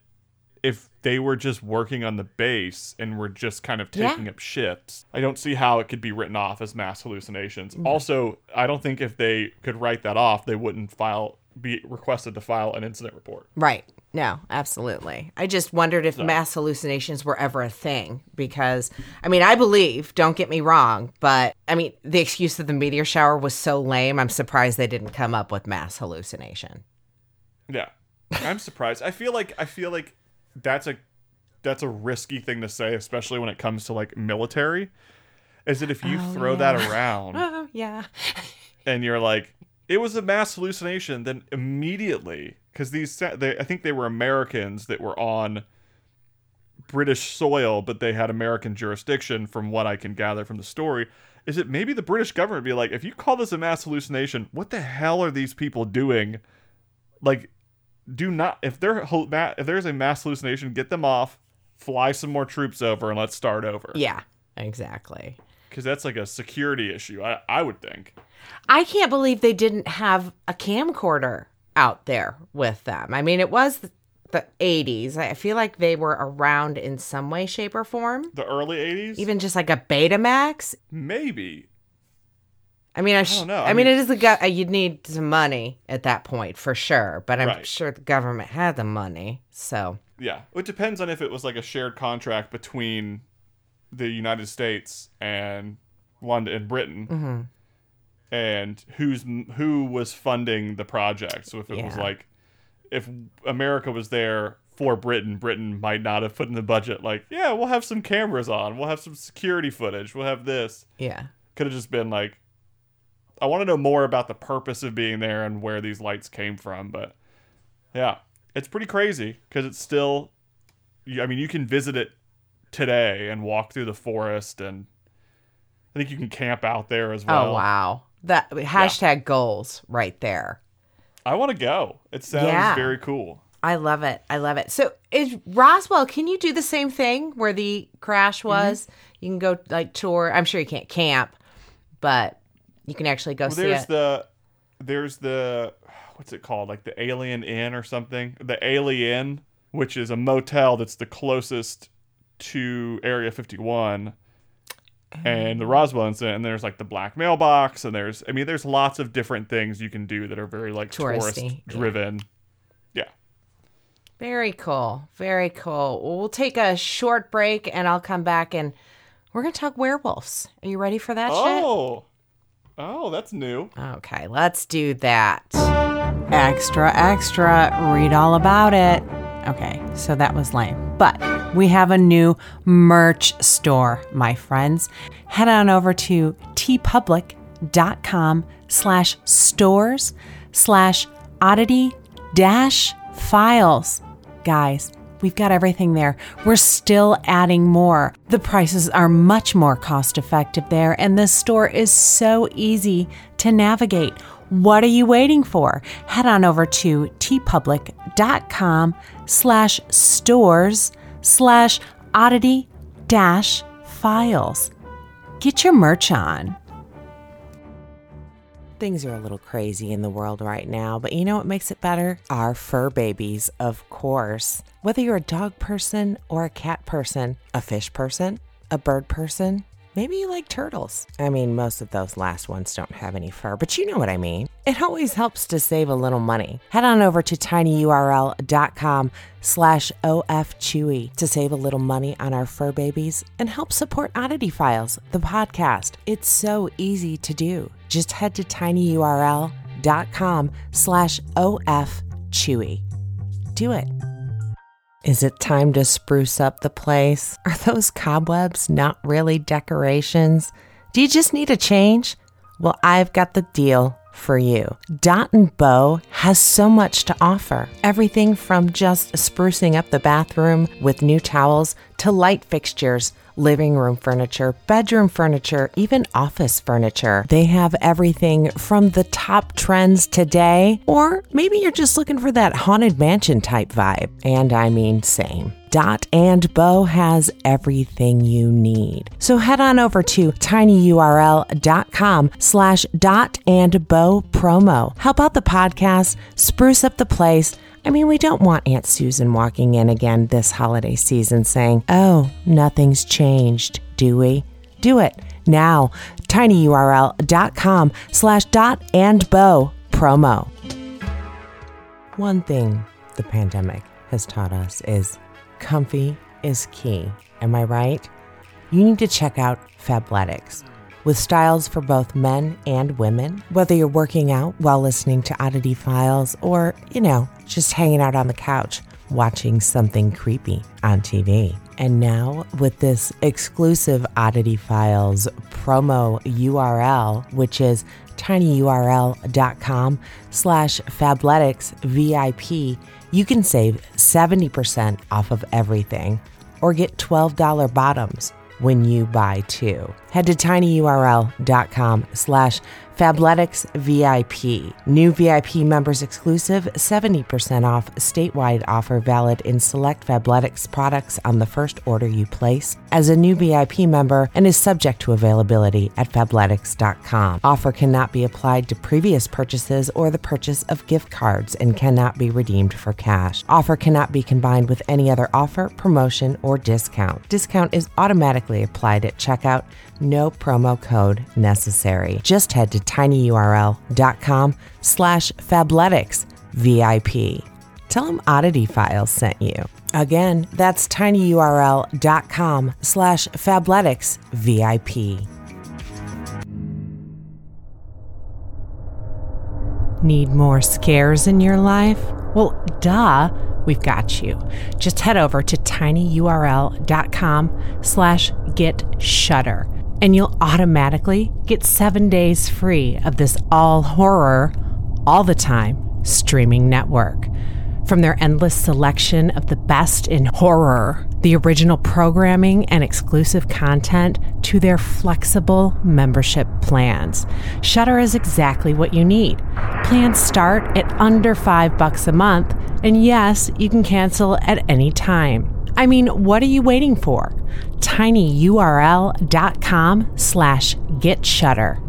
D: if they were just working on the base and were just kind of
A: Yeah.
D: taking up shifts, I don't see how it could be written off as mass hallucinations.
A: Mm-hmm.
D: Also, I don't think if they could write that off, they wouldn't file be requested to file an incident report.
A: Right. No, absolutely. I just wondered if mass hallucinations were ever a thing because, I mean, I believe, don't get me wrong, but I mean, the excuse of the meteor shower was so lame, I'm surprised they didn't come up with mass hallucination.
D: Yeah. I'm surprised. I feel like I feel like that's a that's a risky thing to say, especially when it comes to like military. Is that if you oh, throw that around
A: Oh, yeah.
D: and you're like, it was a mass hallucination, then immediately, because these, they, I think they were Americans that were on British soil, but they had American jurisdiction, from what I can gather from the story. Is it maybe the British government be like, if you call this a mass hallucination, what the hell are these people doing? Like, do not if if there's a mass hallucination, get them off, fly some more troops over, and let's start over.
A: Yeah, exactly.
D: Because that's like a security issue. I I would think.
A: I can't believe they didn't have a camcorder out there with them. I mean, it was the, the 80s. I feel like they were around in some way, shape, or form.
D: The early '80s,
A: Even just like a Betamax.
D: maybe.
A: I mean, I, sh-
D: don't know.
A: I,
D: I
A: mean,
D: mean-
A: it is the go- uh, you'd need some money at that point for sure, but I'm
D: Right.
A: sure the government had the money. So
D: Yeah, it depends on if it was like a shared contract between the United States and London and Britain,
A: Mm-hmm.
D: and who's who was funding the project. So if it was like if America was there for Britain, Britain might not have put in the budget like, yeah, we'll have some cameras on, we'll have some security footage, we'll have this.
A: Yeah.
D: Could have just been like, I want to know more about the purpose of being there and where these lights came from. But yeah, it's pretty crazy because it's still, I mean, you can visit it today and walk through the forest, and I think you can camp out there as oh, well.
A: oh wow. That hashtag goals right there.
D: I want to go. It sounds
A: Yeah.
D: very cool.
A: I love it. I love it. So is Roswell, can you do the same thing where the crash mm-hmm. was? You can go like tour. I'm sure you can't camp, but you can actually go
D: Well,
A: see
D: there's
A: it.
D: the there's the what's it called like the Alien Inn or something. The Alien, which is a motel that's the closest to Area 51. And the Roswell incident, and there's like the black mailbox, and there's, I mean, there's lots of different things you can do that are very like
A: Touristy,
D: tourist driven. Yeah.
A: Very cool. Very cool. Well, take a short break and I'll come back and we're going to talk werewolves. Are you ready for that
D: Oh, oh, that's new.
A: Okay, let's do that. Extra, extra. Read all about it. Okay, so that was lame. But we have a new merch store, my friends. Head on over to teepublic.com slash stores slash oddity dash files. Guys, we've got everything there. We're still adding more. The prices are much more cost effective there, and the store is so easy to navigate. What are you waiting for? Head on over to teepublic.com slash stores slash oddity dash files. Get your merch on. Things are a little crazy in the world right now, but you know what makes it better? Our fur babies, of course. Whether you're a dog person or a cat person, a fish person, a bird person, maybe you like turtles. I mean, most of those last ones don't have any fur, but you know what I mean. It always helps to save a little money. Head on over to tinyurl.com slash ofchewy to save a little money on our fur babies and help support Oddity Files, the podcast. It's so easy to do. Just head to tinyurl.com slash ofchewy. Do it. Is it time to spruce up the place? Are those cobwebs not really decorations? Do you just need a change? Well, I've got the deal for you. Dot and Bo has so much to offer. Everything from just sprucing up the bathroom with new towels to light fixtures, living room furniture, bedroom furniture, even office furniture. They have everything from the top trends today, or maybe you're just looking for that haunted mansion type vibe. And I mean, same. Dot and Bo has everything you need. So head on over to tinyurl.com slash dot and bo promo. Help out the podcast, spruce up the place. I mean, we don't want Aunt Susan walking in again this holiday season saying, oh, nothing's changed, do we? Do it now. tinyurl.com slash dot and bo promo. One thing the pandemic has taught us is comfy is key. Am I right? You need to check out Fabletics. With styles for both men and women, whether you're working out while listening to Oddity Files or, you know, just hanging out on the couch watching something creepy on TV. And now, with this exclusive Oddity Files promo URL, which is tinyurl.com slash fabletics VIP, you can save 70% off of everything or get $12 bottoms when you buy two. Head to tinyurl.com slash Fabletics VIP. New VIP members exclusive 70% off statewide offer valid in select Fabletics products on the first order you place as a new VIP member and is subject to availability at fabletics.com. Offer cannot be applied to previous purchases or the purchase of gift cards and cannot be redeemed for cash. Offer cannot be combined with any other offer, promotion, or discount. Discount is automatically applied at checkout. No promo code necessary. Just head to tinyurl.com slash fabletics VIP. Tell them Oddity Files sent you. Again, that's tinyurl.com slash fabletics VIP. Need more scares in your life? Well, duh. we've got you. Just head over to tinyurl.com slash get shudder and you'll automatically get seven days free of this all horror, all the time streaming network. From their endless selection of the best in horror, the original programming and exclusive content, to their flexible membership plans, Shudder is exactly what you need. Plans start at under 5 bucks a month, and yes, you can cancel at any time. I mean, what are you waiting for? tinyurl.com slash get shudder.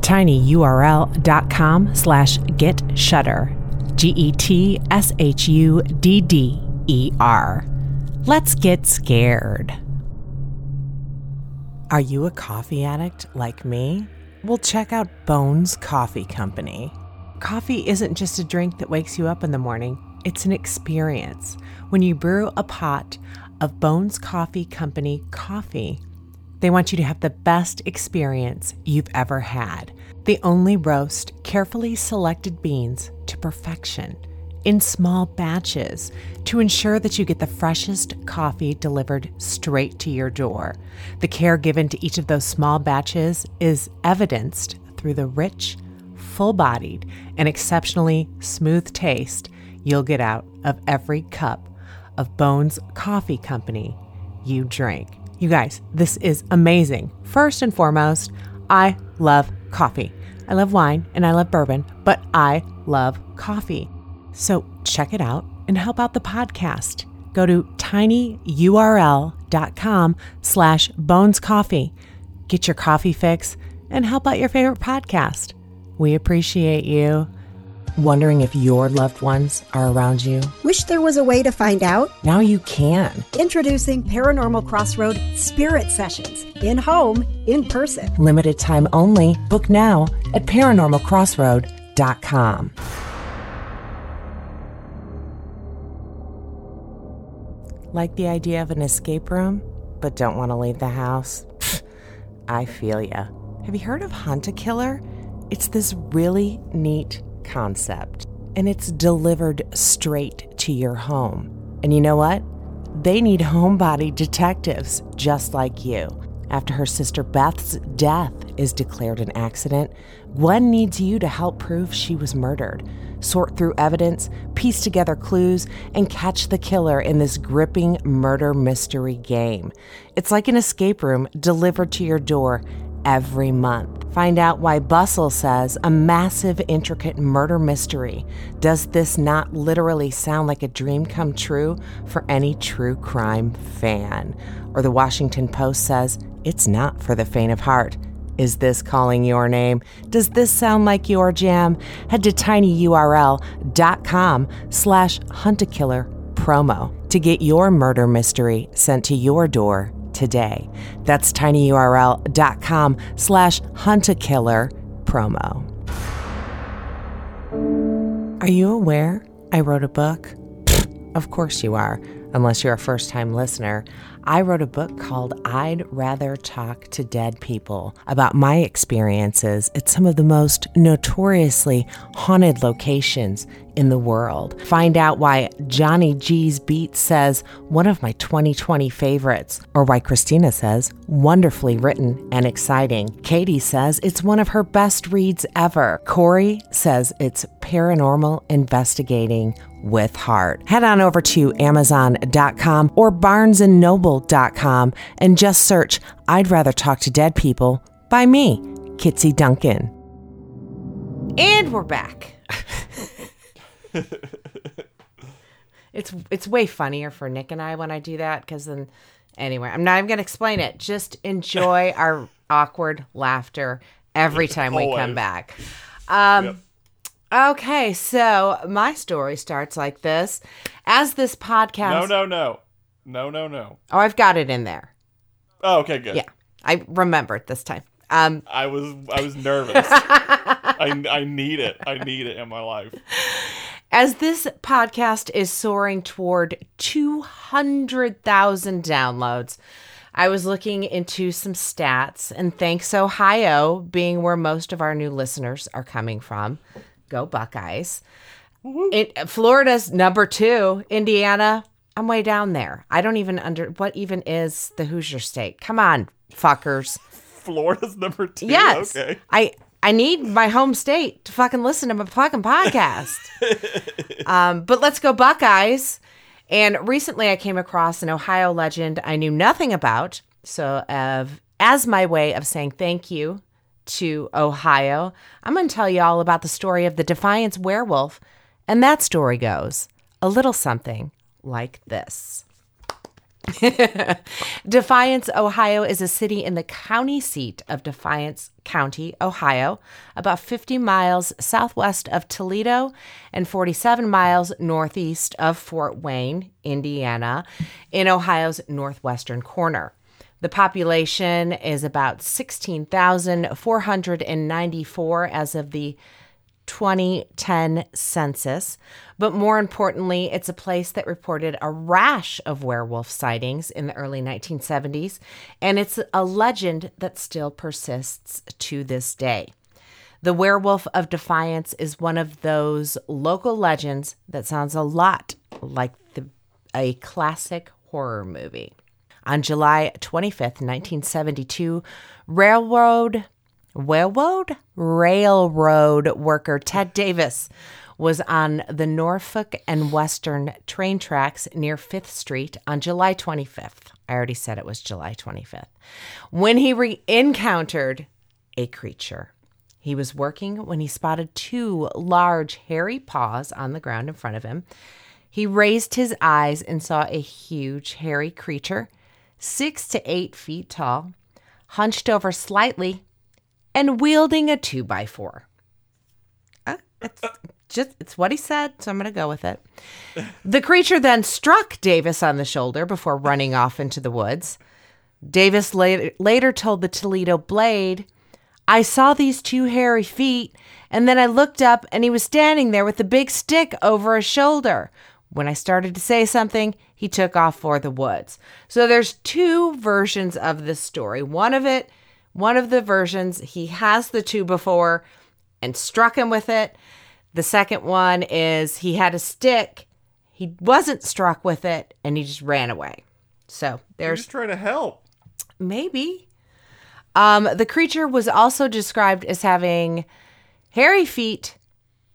A: tinyurl.com slash get shudder. G E T S H U D D E R. Let's get scared. Are you a coffee addict like me? Well, check out Bones Coffee Company. Coffee isn't just a drink that wakes you up in the morning, it's an experience. When you brew a pot of Bones Coffee Company coffee, they want you to have the best experience you've ever had. They only roast carefully selected beans to perfection in small batches to ensure that you get the freshest coffee delivered straight to your door. The care given to each of those small batches is evidenced through the rich, full bodied, and exceptionally smooth taste you'll get out of every cup of Bones Coffee Company you drink. You guys, this is amazing. First and foremost, I love coffee. I love wine and I love bourbon, but I love coffee. So check it out and help out the podcast. Go to tinyurl.com slash bones coffee. Get your coffee fix and help out your favorite podcast. We appreciate you. Wondering if your loved ones are around you?
B: Wish there was a way to find out?
A: Now you can.
B: Introducing Paranormal Crossroad Spirit Sessions in home, in person.
A: Limited time only. Book now at paranormalcrossroad.com. Like the idea of an escape room, but don't want to leave the house? I feel ya. Have you heard of Hunt a Killer? It's this really neat concept, and it's delivered straight to your home. And you know what? They need homebody detectives just like you. After her sister Beth's death is declared an accident, Gwen needs you to help prove she was murdered, sort through evidence, piece together clues, and catch the killer in this gripping murder mystery game. It's like an escape room delivered to your door every month. Find out why Bustle says a massive, intricate murder mystery. Does this not literally sound like a dream come true for any true crime fan? Or the Washington Post says it's not for the faint of heart. Is this calling your name? Does this sound like your jam? Head to tinyurl.com slash huntakiller promo to get your murder mystery sent to your door today. That's tinyurl.com slash huntakiller promo. Are you aware I wrote a book? Of course you are, unless you're a first time listener. I wrote a book called I'd Rather Talk to Dead People about my experiences at some of the most notoriously haunted locations in the world. Find out why Johnny G's Beat says one of my 2020 favorites, or why Christina says wonderfully written and exciting. Katie says it's one of her best reads ever. Corey says it's paranormal investigating with heart. Head on over to amazon.com or Barnes and just search I'd rather talk to dead people by me, Kitsy Duncan. And we're back. it's it's way funnier for Nick and I when I do that because then anyway, I'm not even gonna explain it. Just enjoy our awkward laughter every time we come back. Um
D: Yep.
A: Okay, so my story starts like this. As this podcast
D: No, no, no. No, no, no.
A: Oh, I've got it in there.
D: Oh, okay, good.
A: Yeah. I remembered this time. Um
D: I was I was nervous. I, I need it. I need it in my life.
A: As this podcast is soaring toward 200,000 downloads, I was looking into some stats, and thanks Ohio being where most of our new listeners are coming from, go Buckeyes. It, Florida's number two. Indiana, I'm way down there. I don't even under what even is the Hoosier state. Come on, fuckers.
D: Florida's number two.
A: Yes,
D: Okay.
A: I I need my home state to fucking listen to my fucking podcast. um, but let's go Buckeyes. And recently, I came across an Ohio legend I knew nothing about. So, of as my way of saying thank you to Ohio, I'm going to tell you all about the story of the Defiance werewolf. And that story goes a little something like this. Defiance, Ohio is a city in the county seat of Defiance County, Ohio, about 50 miles southwest of Toledo and 47 miles northeast of Fort Wayne, Indiana, in Ohio's northwestern corner. The population is about 16,494 as of the 2010 census. But more importantly, it's a place that reported a rash of werewolf sightings in the early 1970s, and it's a legend that still persists to this day. The Werewolf of Defiance is one of those local legends that sounds a lot like the, a classic horror movie. On July 25th, 1972, railroad railroad railroad worker Ted Davis was on the Norfolk and Western train tracks near 5th Street on July 25th. I already said it was July 25th. When he re- encountered a creature. He was working when he spotted two large hairy paws on the ground in front of him. He raised his eyes and saw a huge hairy creature, six to eight feet tall, hunched over slightly, and wielding a two by four. Uh, it's just it's what he said, so I'm going to go with it. The creature then struck Davis on the shoulder before running off into the woods. Davis later, later told the Toledo Blade, I saw these two hairy feet, and then I looked up and he was standing there with a big stick over his shoulder. When I started to say something, he took off for the woods. So there's two versions of this story. One of it, one of the versions, he has the two before and struck him with it. The second one is he had a stick, he wasn't struck with it, and he just ran away. So there's
D: just trying to help.
A: Maybe. Um, the creature was also described as having hairy feet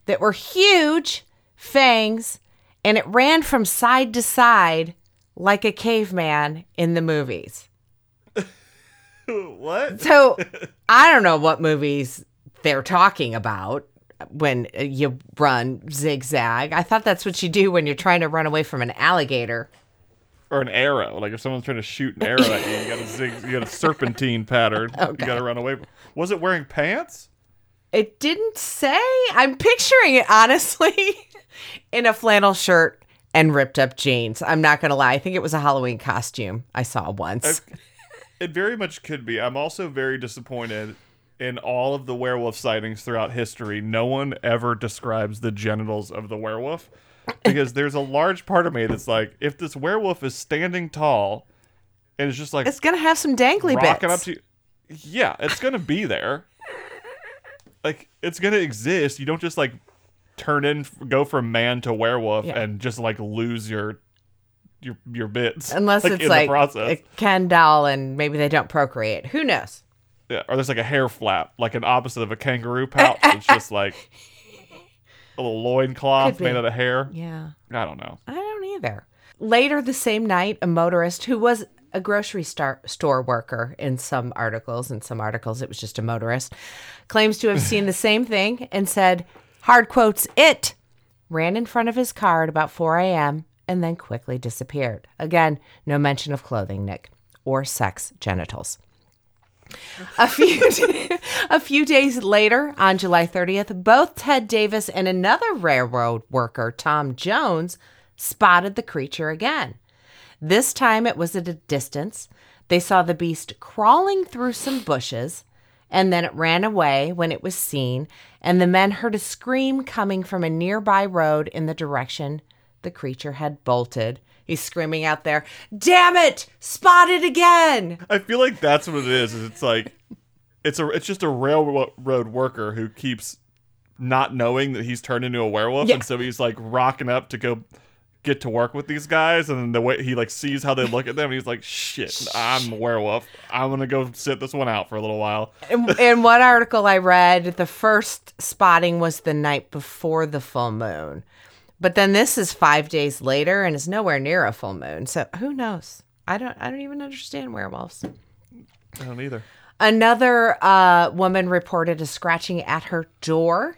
A: that were huge, fangs, and it ran from side to side like a caveman in the movies.
D: what?
A: So I don't know what movies they're talking about when uh, you run zigzag. I thought that's what you do when you're trying to run away from an alligator.
D: Or an arrow. Like if someone's trying to shoot an arrow at you, you got a zig, you got a serpentine pattern. Okay. You got to run away. Was it wearing pants?
A: It didn't say. I'm picturing it honestly in a flannel shirt and ripped up jeans. I'm not going to lie. I think it was a Halloween costume I saw once.
D: It very much could be. I'm also very disappointed in all of the werewolf sightings throughout history. No one ever describes the genitals of the werewolf because there's a large part of me that's like, if this werewolf is standing tall and it's just like
A: It's going to have some dangly
D: rocking
A: bits.
D: up to you, yeah, it's gonna be there. like it's gonna exist. You don't just like turn in, go from man to werewolf
A: Yeah.
D: and just like lose your your your bits
A: Unless
D: like,
A: it's like a Ken doll and maybe they don't procreate. Who knows?
D: Yeah, or there's like a hair flap, like an opposite of a kangaroo pouch. it's just like a little loincloth made out of hair.
A: Yeah.
D: I don't know.
A: I don't either. Later the same night, a motorist who was a grocery star- store worker in some articles, in some articles it was just a motorist, claims to have seen the same thing and said, hard quotes, it ran in front of his car at about 4 a.m. and then quickly disappeared. Again, no mention of clothing, Nick, or sex genitals. A few a few days later, on July 30th, both Ted Davis and another railroad worker, Tom Jones, spotted the creature again. This time it was at a distance. They saw the beast crawling through some bushes, and then it ran away when it was seen, and the men heard a scream coming from a nearby road in the direction the creature had bolted. He's screaming out there, Damn it! Spotted again!
D: I feel like that's what it is. is It's like it's a it's just a railroad worker who keeps not knowing that he's turned into a werewolf,
A: Yeah.
D: and so he's like rocking up to go get to work with these guys, and then the way he like sees how they look at them, and he's like, "Shit, I'm a werewolf. I'm gonna go sit this one out for a little while."
A: in one article I read, the first spotting was the night before the full moon. But then this is five days later and is nowhere near a full moon. So who knows? I don't I don't even understand werewolves.
D: I don't either.
A: Another uh, woman reported a scratching at her door,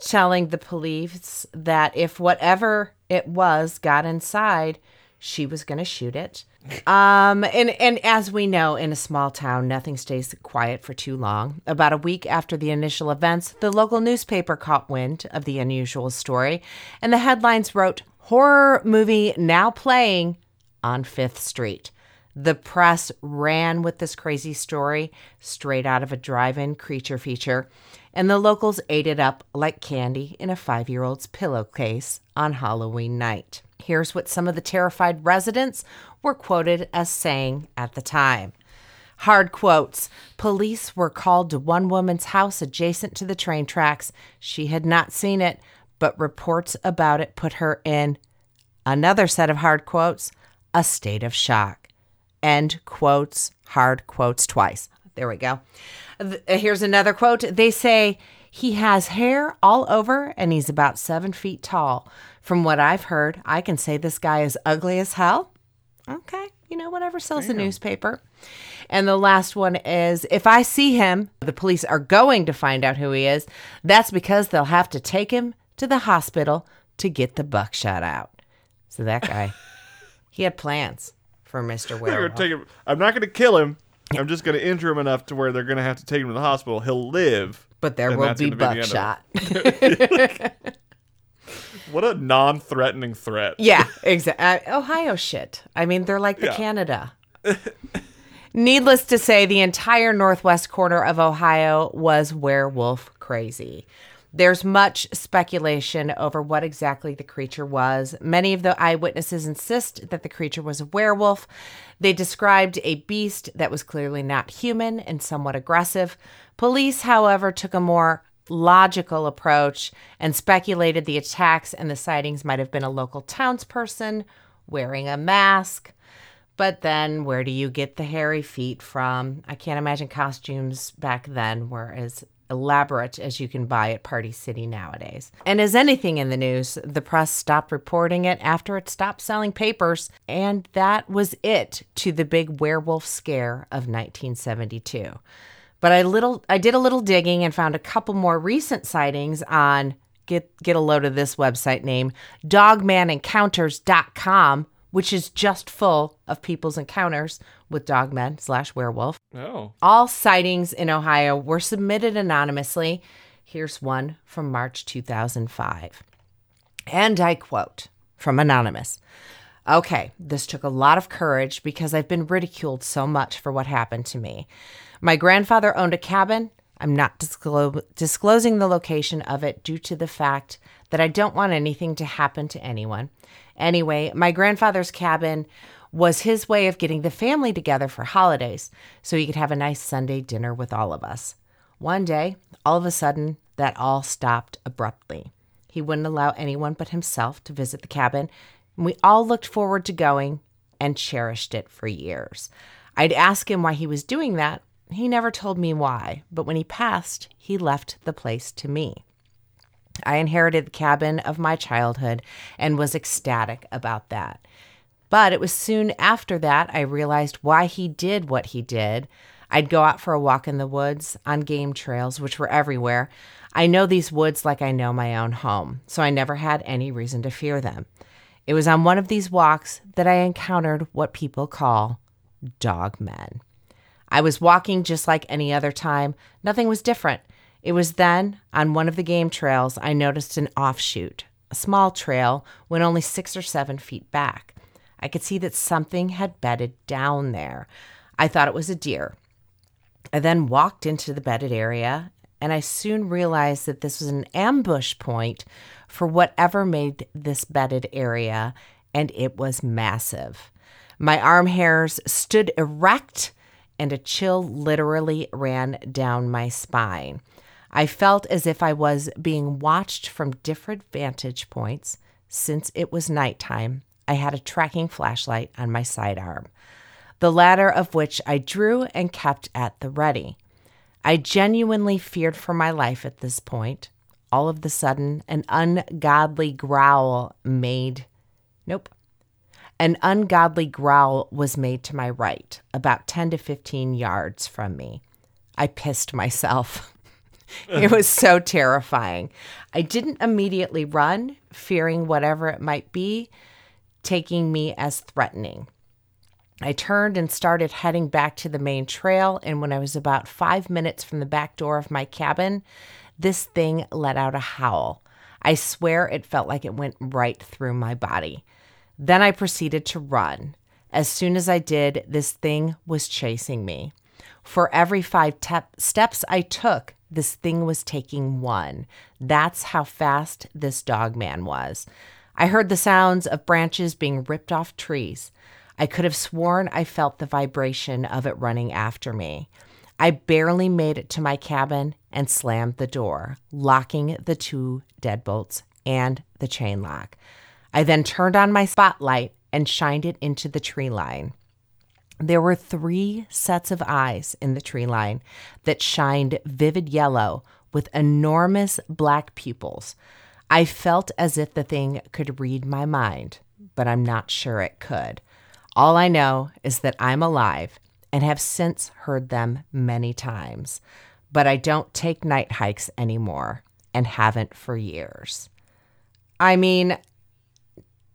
A: telling the police that if whatever it was got inside, she was going to shoot it. Um, and, and as we know, in a small town, nothing stays quiet for too long. About a week after the initial events, the local newspaper caught wind of the unusual story, and the headlines wrote, Horror movie now playing on Fifth Street. The press ran with this crazy story straight out of a drive in creature feature, and the locals ate it up like candy in a five year old's pillowcase on Halloween night. Here's what some of the terrified residents were quoted as saying at the time. Hard quotes. Police were called to one woman's house adjacent to the train tracks. She had not seen it, but reports about it put her in another set of hard quotes, a state of shock. End quotes, hard quotes twice. There we go. Uh, here's another quote. They say, he has hair all over and he's about seven feet tall. From what I've heard, I can say this guy is ugly as hell. Okay, you know, whatever sells the newspaper. And the last one is if I see him, the police are going to find out who he is. That's because they'll have to take him to the hospital to get the buckshot out. So that guy, he had plans for Mr. Werewolf.
D: him. I'm not gonna kill him. I'm just gonna injure him enough to where they're gonna have to take him to the hospital. He'll live,
A: but there will be
D: gonna be the end of it.
A: buckshot.
D: What a non-threatening threat.
A: Yeah, exactly. Uh, Ohio shit. I mean, they're like the
D: Yeah.
A: Canada. Needless to say, the entire northwest corner of Ohio was werewolf crazy. There's much speculation over what exactly the creature was. Many of the eyewitnesses insist that the creature was a werewolf. They described a beast that was clearly not human and somewhat aggressive. Police, however, took a more logical approach and speculated the attacks and the sightings might have been a local townsperson wearing a mask. But then, where do you get the hairy feet from? I can't imagine costumes back then were as elaborate as you can buy at Party City nowadays. And as anything in the news, the press stopped reporting it after it stopped selling papers, and that was it to the big werewolf scare of 1972. But I little I did a little digging and found a couple more recent sightings on get get a load of this website name dogmanencounters.com which is just full of people's encounters with dogmen slash werewolf
D: Oh,
A: all sightings in ohio were submitted anonymously here's one from march 2005 and i quote from anonymous Okay, this took a lot of courage because I've been ridiculed so much for what happened to me. My grandfather owned a cabin. I'm not disclo- disclosing the location of it due to the fact that I don't want anything to happen to anyone. Anyway, my grandfather's cabin was his way of getting the family together for holidays so he could have a nice Sunday dinner with all of us. One day, all of a sudden, that all stopped abruptly. He wouldn't allow anyone but himself to visit the cabin, and we all looked forward to going and cherished it for years. I'd ask him why he was doing that. He never told me why, but when he passed, he left the place to me. I inherited the cabin of my childhood and was ecstatic about that. But it was soon after that I realized why he did what he did. I'd go out for a walk in the woods on game trails, which were everywhere. I know these woods like I know my own home, so I never had any reason to fear them. It was on one of these walks that I encountered what people call dog men. I was walking just like any other time. Nothing was different. It was then, on one of the game trails, I noticed an offshoot, a small trail, went only six or seven feet back. I could see that something had bedded down there. I thought it was a deer. I then walked into the bedded area, and I soon realized that this was an ambush point for whatever made this bedded area, and it was massive. My arm hairs stood erect, and a chill literally ran down my spine. I felt as if I was being watched from different vantage points. Since it was nighttime, I had a tracking flashlight on my sidearm, the latter of which I drew and kept at the ready. I genuinely feared for my life at this point. All of the sudden, an ungodly growl made. Nope. An ungodly growl was made to my right, about 10 to 15 yards from me. I pissed myself. it was so terrifying. I didn't immediately run, fearing whatever it might be, taking me as threatening. I turned and started heading back to the main trail, and when I was about five minutes from the back door of my cabin, this thing let out a howl. I swear it felt like it went right through my body. Then I proceeded to run. As soon as I did, this thing was chasing me. For every five tep- steps I took, this thing was taking one. That's how fast this dog man was. I heard the sounds of branches being ripped off trees. I could have sworn I felt the vibration of it running after me. I barely made it to my cabin and slammed the door, locking the two deadbolts and the chain lock. I then turned on my spotlight and shined it into the tree line. There were three sets of eyes in the tree line that shined vivid yellow with enormous black pupils. I felt as if the thing could read my mind, but I'm not sure it could. All I know is that I'm alive and have since heard them many times, but I don't take night hikes anymore and haven't for years. I mean,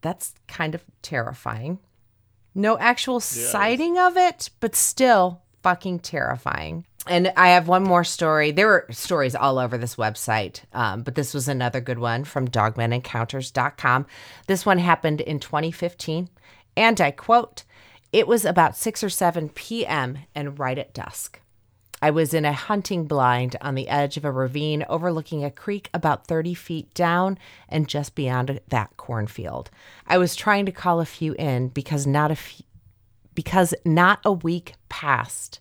A: that's kind of terrifying. No actual sighting of it, but still fucking terrifying. And I have one more story. There were stories all over this website, um, but this was another good one from dogmanencounters.com. This one happened in 2015. And I quote, it was about 6 or 7 p.m. and right at dusk. I was in a hunting blind on the edge of a ravine overlooking a creek about 30 feet down and just beyond that cornfield. I was trying to call a few in because not a few, because not a week passed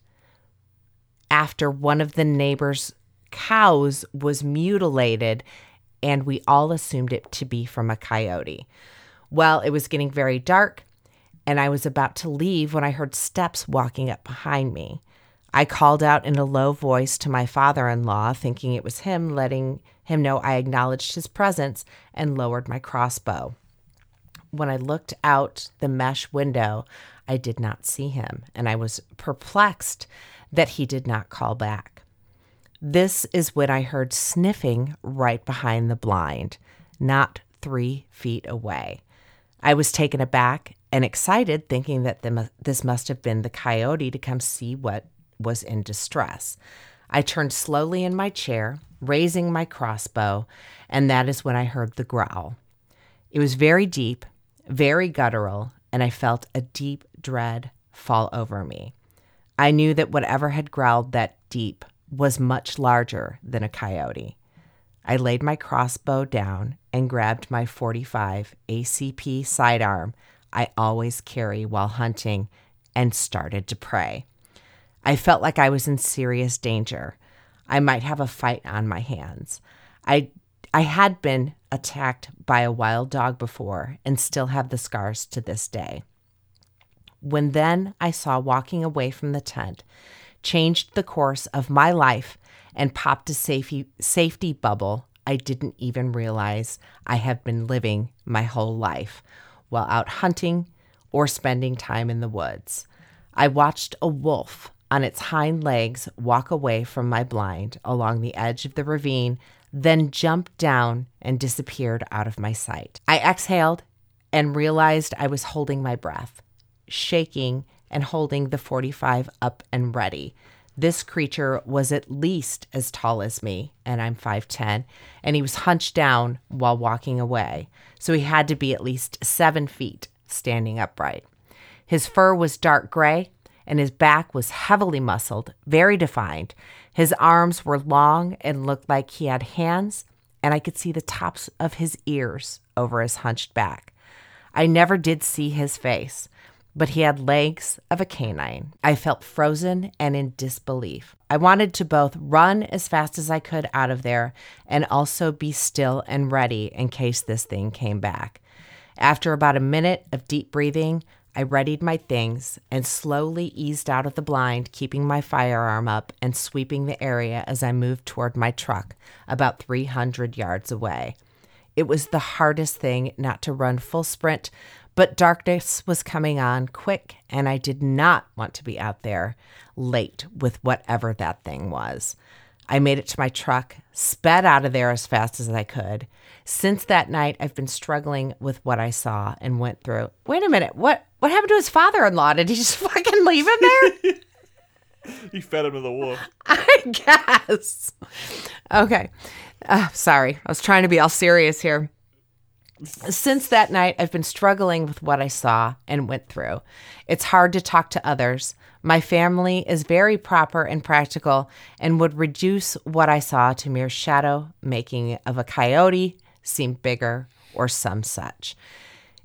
A: after one of the neighbors' cows was mutilated and we all assumed it to be from a coyote. Well, it was getting very dark and I was about to leave when I heard steps walking up behind me. I called out in a low voice to my father in law, thinking it was him, letting him know I acknowledged his presence and lowered my crossbow. When I looked out the mesh window, I did not see him, and I was perplexed that he did not call back. This is when I heard sniffing right behind the blind, not three feet away. I was taken aback and excited, thinking that the, this must have been the coyote to come see what was in distress. I turned slowly in my chair, raising my crossbow, and that is when I heard the growl. It was very deep, very guttural, and I felt a deep dread fall over me. I knew that whatever had growled that deep was much larger than a coyote. I laid my crossbow down and grabbed my 45 ACP sidearm I always carry while hunting and started to pray. I felt like I was in serious danger. I might have a fight on my hands. I I had been attacked by a wild dog before and still have the scars to this day. When then I saw walking away from the tent changed the course of my life and popped a safety safety bubble I didn't even realize I have been living my whole life while out hunting or spending time in the woods. I watched a wolf on its hind legs walk away from my blind along the edge of the ravine, then jumped down and disappeared out of my sight. I exhaled and realized I was holding my breath, shaking and holding the 45 up and ready. This creature was at least as tall as me, and I'm 5'10, and he was hunched down while walking away, so he had to be at least seven feet standing upright. His fur was dark gray, and his back was heavily muscled, very defined. His arms were long and looked like he had hands, and I could see the tops of his ears over his hunched back. I never did see his face, but he had legs of a canine. I felt frozen and in disbelief. I wanted to both run as fast as I could out of there and also be still and ready in case this thing came back. After about a minute of deep breathing, I readied my things and slowly eased out of the blind, keeping my firearm up and sweeping the area as I moved toward my truck about 300 yards away. It was the hardest thing not to run full sprint, but darkness was coming on quick, and I did not want to be out there late with whatever that thing was. I made it to my truck, sped out of there as fast as I could. Since that night, I've been struggling with what I saw and went through. Wait a minute, what what happened to his father-in-law? Did he just fucking leave him there?
D: He fed him to the wolf.
A: I guess. Okay. Uh, sorry, I was trying to be all serious here. Since that night, I've been struggling with what I saw and went through. It's hard to talk to others. My family is very proper and practical and would reduce what I saw to mere shadow making of a coyote seem bigger or some such.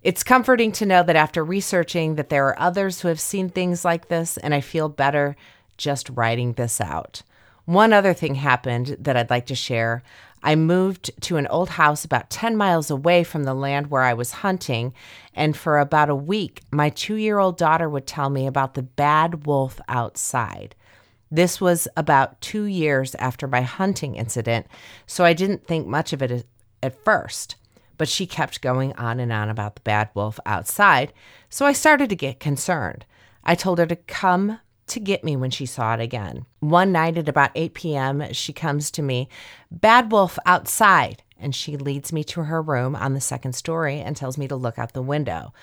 A: It's comforting to know that after researching that there are others who have seen things like this and I feel better just writing this out. One other thing happened that I'd like to share. I moved to an old house about 10 miles away from the land where I was hunting, and for about a week, my two year old daughter would tell me about the bad wolf outside. This was about two years after my hunting incident, so I didn't think much of it at- at first. But she kept going on and on about the bad wolf outside, so I started to get concerned. I told her to come to get me when she saw it again. One night at about 8 p.m., she comes to me, Bad Wolf outside, and she leads me to her room on the second story and tells me to look out the window.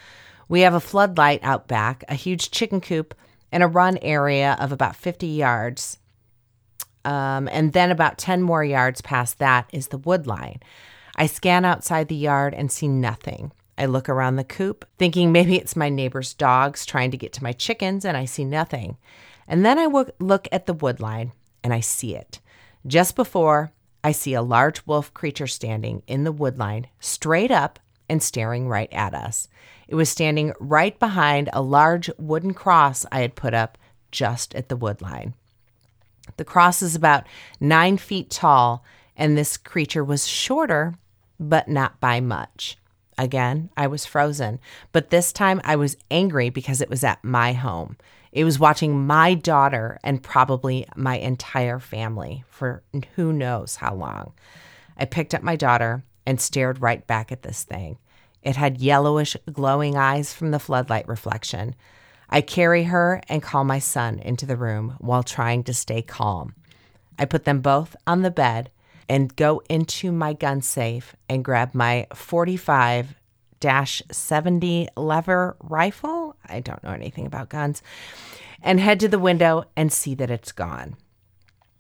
A: We have a floodlight out back, a huge chicken coop, and a run area of about 50 yards. Um, and then about 10 more yards past that is the wood line. I scan outside the yard and see nothing. I look around the coop, thinking maybe it's my neighbor's dogs trying to get to my chickens, and I see nothing. And then I look at the woodline and I see it. Just before, I see a large wolf creature standing in the woodline, straight up and staring right at us. It was standing right behind a large wooden cross I had put up just at the woodline. The cross is about nine feet tall, and this creature was shorter, but not by much. Again, I was frozen, but this time I was angry because it was at my home. It was watching my daughter and probably my entire family for who knows how long. I picked up my daughter and stared right back at this thing. It had yellowish, glowing eyes from the floodlight reflection. I carry her and call my son into the room while trying to stay calm. I put them both on the bed and go into my gun safe and grab my 45 70 lever rifle. I don't know anything about guns. And head to the window and see that it's gone.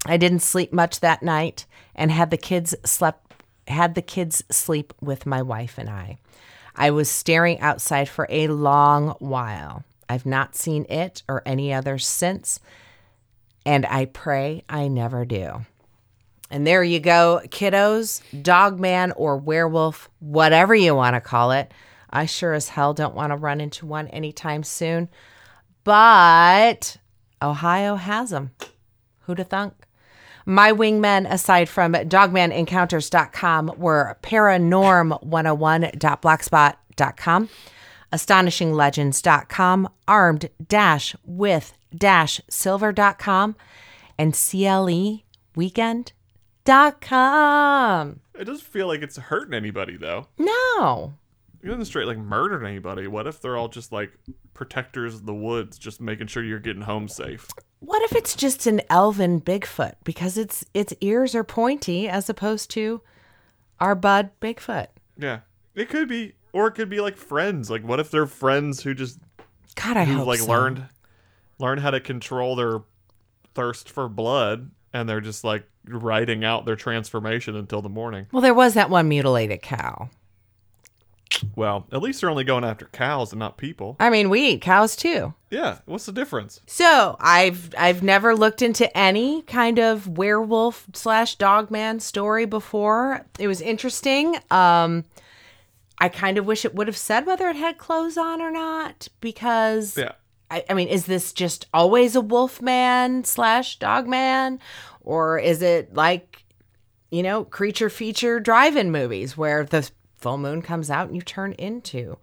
A: I didn't sleep much that night and had the kids slept had the kids sleep with my wife and I. I was staring outside for a long while. I've not seen it or any others since, and I pray I never do. And there you go, kiddos, dogman or werewolf, whatever you want to call it. I sure as hell don't want to run into one anytime soon. But Ohio has them. Who'd have thunk? My wingmen, aside from dogmanencounters.com, were paranorm101.blogspot.com, astonishinglegends.com, armed dash with dash silver.com, and CLE weekend.com.
D: It doesn't feel like it's hurting anybody though.
A: No.
D: It doesn't straight like murdered anybody. What if they're all just like protectors of the woods, just making sure you're getting home safe?
A: What if it's just an elven Bigfoot because its its ears are pointy as opposed to our bud Bigfoot?
D: Yeah, it could be, or it could be like friends. Like, what if they're friends who just
A: God, I
D: who
A: hope
D: like
A: so.
D: learned learned how to control their thirst for blood, and they're just like writing out their transformation until the morning.
A: Well, there was that one mutilated cow.
D: Well, at least they're only going after cows and not people.
A: I mean, we eat cows too.
D: Yeah, what's the difference?
A: So I've I've never looked into any kind of werewolf slash dogman story before. It was interesting. Um, I kind of wish it would have said whether it had clothes on or not because
D: Yeah.
A: I, I mean, is this just always a wolf man slash dog man? Or is it like, you know, creature feature drive in movies where the full moon comes out and you turn into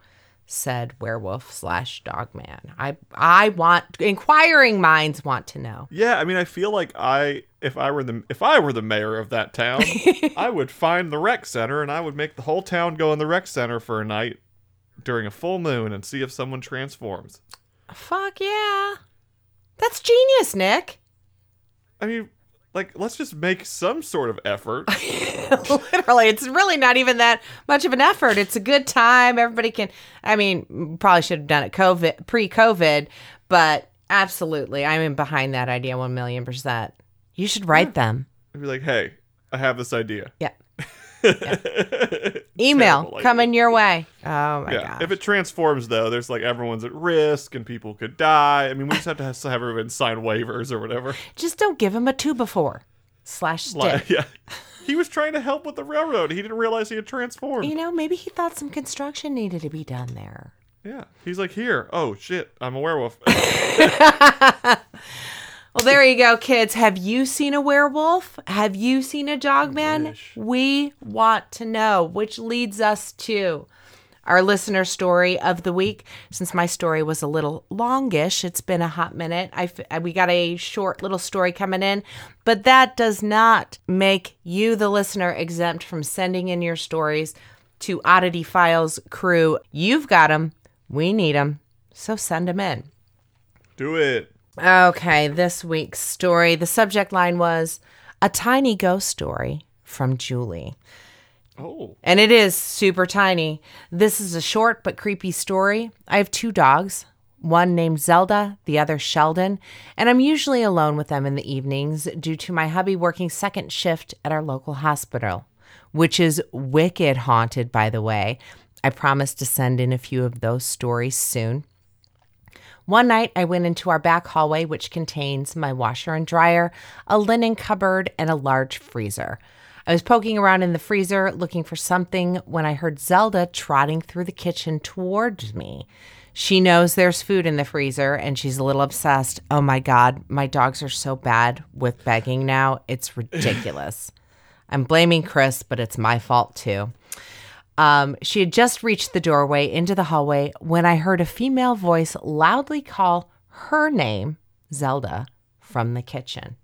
A: said werewolf slash dog man? I I want inquiring minds want to know.
D: Yeah, I mean, I feel like I, if I were the, if I were the mayor of that town, I would find the rec center and I would make the whole town go in the rec center for a night during a full moon and see if someone transforms.
A: Fuck yeah. That's genius, Nick.
D: I mean, like, let's just make some sort of effort.
A: Literally, it's really not even that much of an effort. It's a good time. Everybody can. I mean, probably should have done it COVID pre-COVID, but absolutely, I'm in behind that idea one million percent. You should write them.
D: I'd be like, hey, I have this idea.
A: Yeah. Email
D: Terrible
A: coming your way. Oh my
D: Yeah.
A: god.
D: If it transforms, though, there's like everyone's at risk and people could die. I mean, we just have to have, have everyone sign waivers or whatever.
A: Just don't give him a two before slash stick.
D: Yeah. He was trying to help with the railroad. He didn't realize he had transformed.
A: You know, maybe he thought some construction needed to be done there.
D: Yeah. He's like, here. Oh, shit. I'm a werewolf.
A: Well, there you go, kids. Have you seen a werewolf? Have you seen a dog man? We want to know, which leads us to our listener story of the week. Since my story was a little longish, it's been a hot minute. I we got a short little story coming in, but that does not make you, the listener, exempt from sending in your stories to Oddity Files crew. You've got them. We need them. So send them in.
D: Do it.
A: Okay, this week's story. The subject line was a tiny ghost story from Julie.
D: Oh.
A: And it is super tiny. This is a short but creepy story. I have two dogs, one named Zelda, the other Sheldon, and I'm usually alone with them in the evenings due to my hubby working second shift at our local hospital, which is wicked haunted, by the way. I promise to send in a few of those stories soon. One night, I went into our back hallway, which contains my washer and dryer, a linen cupboard, and a large freezer. I was poking around in the freezer looking for something when I heard Zelda trotting through the kitchen towards me. She knows there's food in the freezer and she's a little obsessed. Oh my God, my dogs are so bad with begging now. It's ridiculous. I'm blaming Chris, but it's my fault too. Um, she had just reached the doorway into the hallway when I heard a female voice loudly call her name, Zelda, from the kitchen.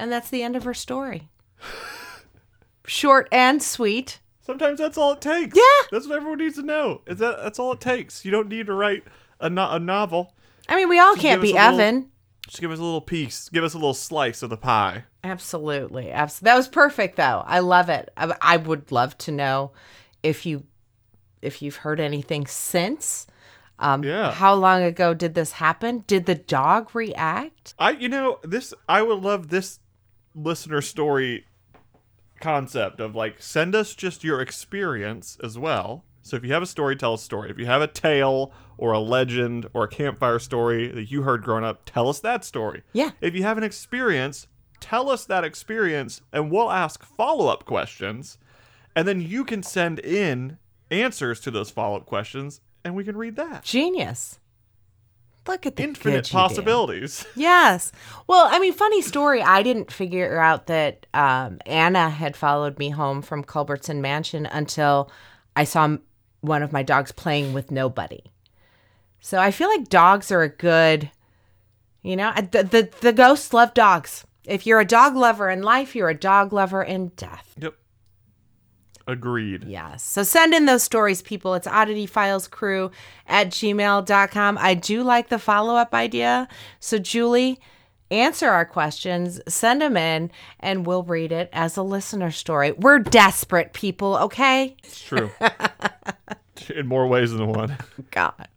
A: And that's the end of her story. Short and sweet.
D: Sometimes that's all it takes.
A: Yeah.
D: That's what everyone needs to know. Is that that's all it takes. You don't need to write a, no- a novel.
A: I mean, we all
D: Just
A: can't be
D: a little-
A: Evan.
D: Just give us a little piece. Give us a little slice of the pie.
A: Absolutely. Abs- that was perfect, though. I love it. I, I would love to know if you if you've heard anything since. Um,
D: Yeah.
A: How long ago did this happen? Did the dog react?
D: I you know this I would love this listener story concept of like send us just your experience as well. So if you have a story, tell a story. If you have a tale or a legend or a campfire story that you heard growing up, tell us that story.
A: Yeah.
D: If you have an experience, tell us that experience and we'll ask follow-up questions and then you can send in answers to those follow-up questions and we can read that.
A: Genius. Look at the
D: Infinite
A: you do.
D: possibilities.
A: Yes. Well, I mean, funny story. I didn't figure out that um, Anna had followed me home from Culbertson Mansion until I saw one of my dogs playing with nobody. So I feel like dogs are a good, you know, the, the, the ghosts love dogs. If you're a dog lover in life, you're a dog lover in death.
D: Yep. Agreed.
A: Yes. So send in those stories, people. It's oddityfilescrew at gmail.com. I do like the follow up idea. So, Julie, answer our questions, send them in, and we'll read it as a listener story. We're desperate people, okay?
D: It's true. In more ways than one.
A: God.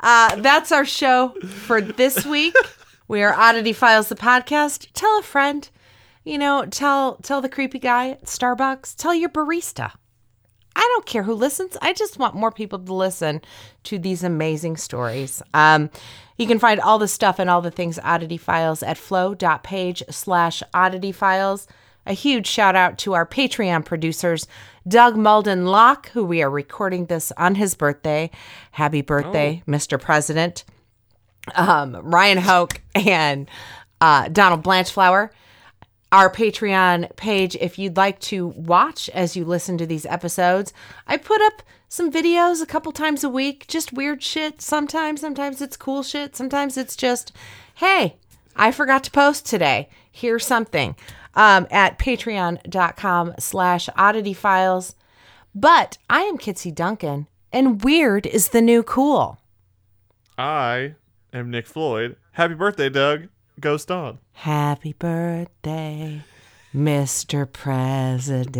A: Uh, that's our show for this week. We are Oddity Files, the podcast. Tell a friend. You know, tell tell the creepy guy at Starbucks. Tell your barista. I don't care who listens. I just want more people to listen to these amazing stories. Um, you can find all the stuff and all the things Oddity Files at flow.page slash oddity files. a huge shout out to our Patreon producers, Doug Malden Locke, who we are recording this on his birthday. Happy birthday, Mr. President. Um, Ryan Hoke and uh, Donald Blanchflower. Our Patreon page, if you'd like to watch as you listen to these episodes, I put up some videos a couple times a week, just weird shit. Sometimes, sometimes it's cool shit. Sometimes it's just, hey, I forgot to post today. Here's something um, at patreon.com slash oddity files. But I am Kitsy Duncan, and weird is the new cool.
D: I am Nick Floyd. Happy birthday, Doug. Ghost on.
A: Happy birthday, Mr. President.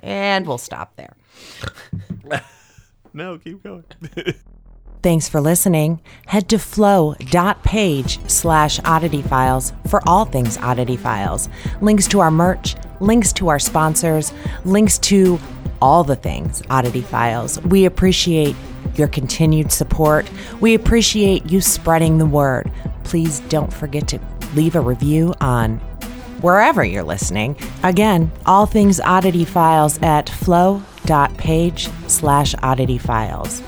A: And we'll stop there.
D: No, keep going.
A: Thanks for listening. Head to flow.page slash oddity files for all things oddity files. Links to our merch, links to our sponsors, links to all the things oddity files. We appreciate your continued support. We appreciate you spreading the word. Please don't forget to leave a review on wherever you're listening. Again, all things oddity files at flow.page slash oddity files.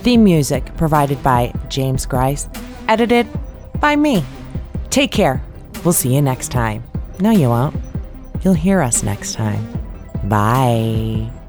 A: Theme music provided by James Grice, edited by me. Take care. We'll see you next time. No, you won't. You'll hear us next time. Bye.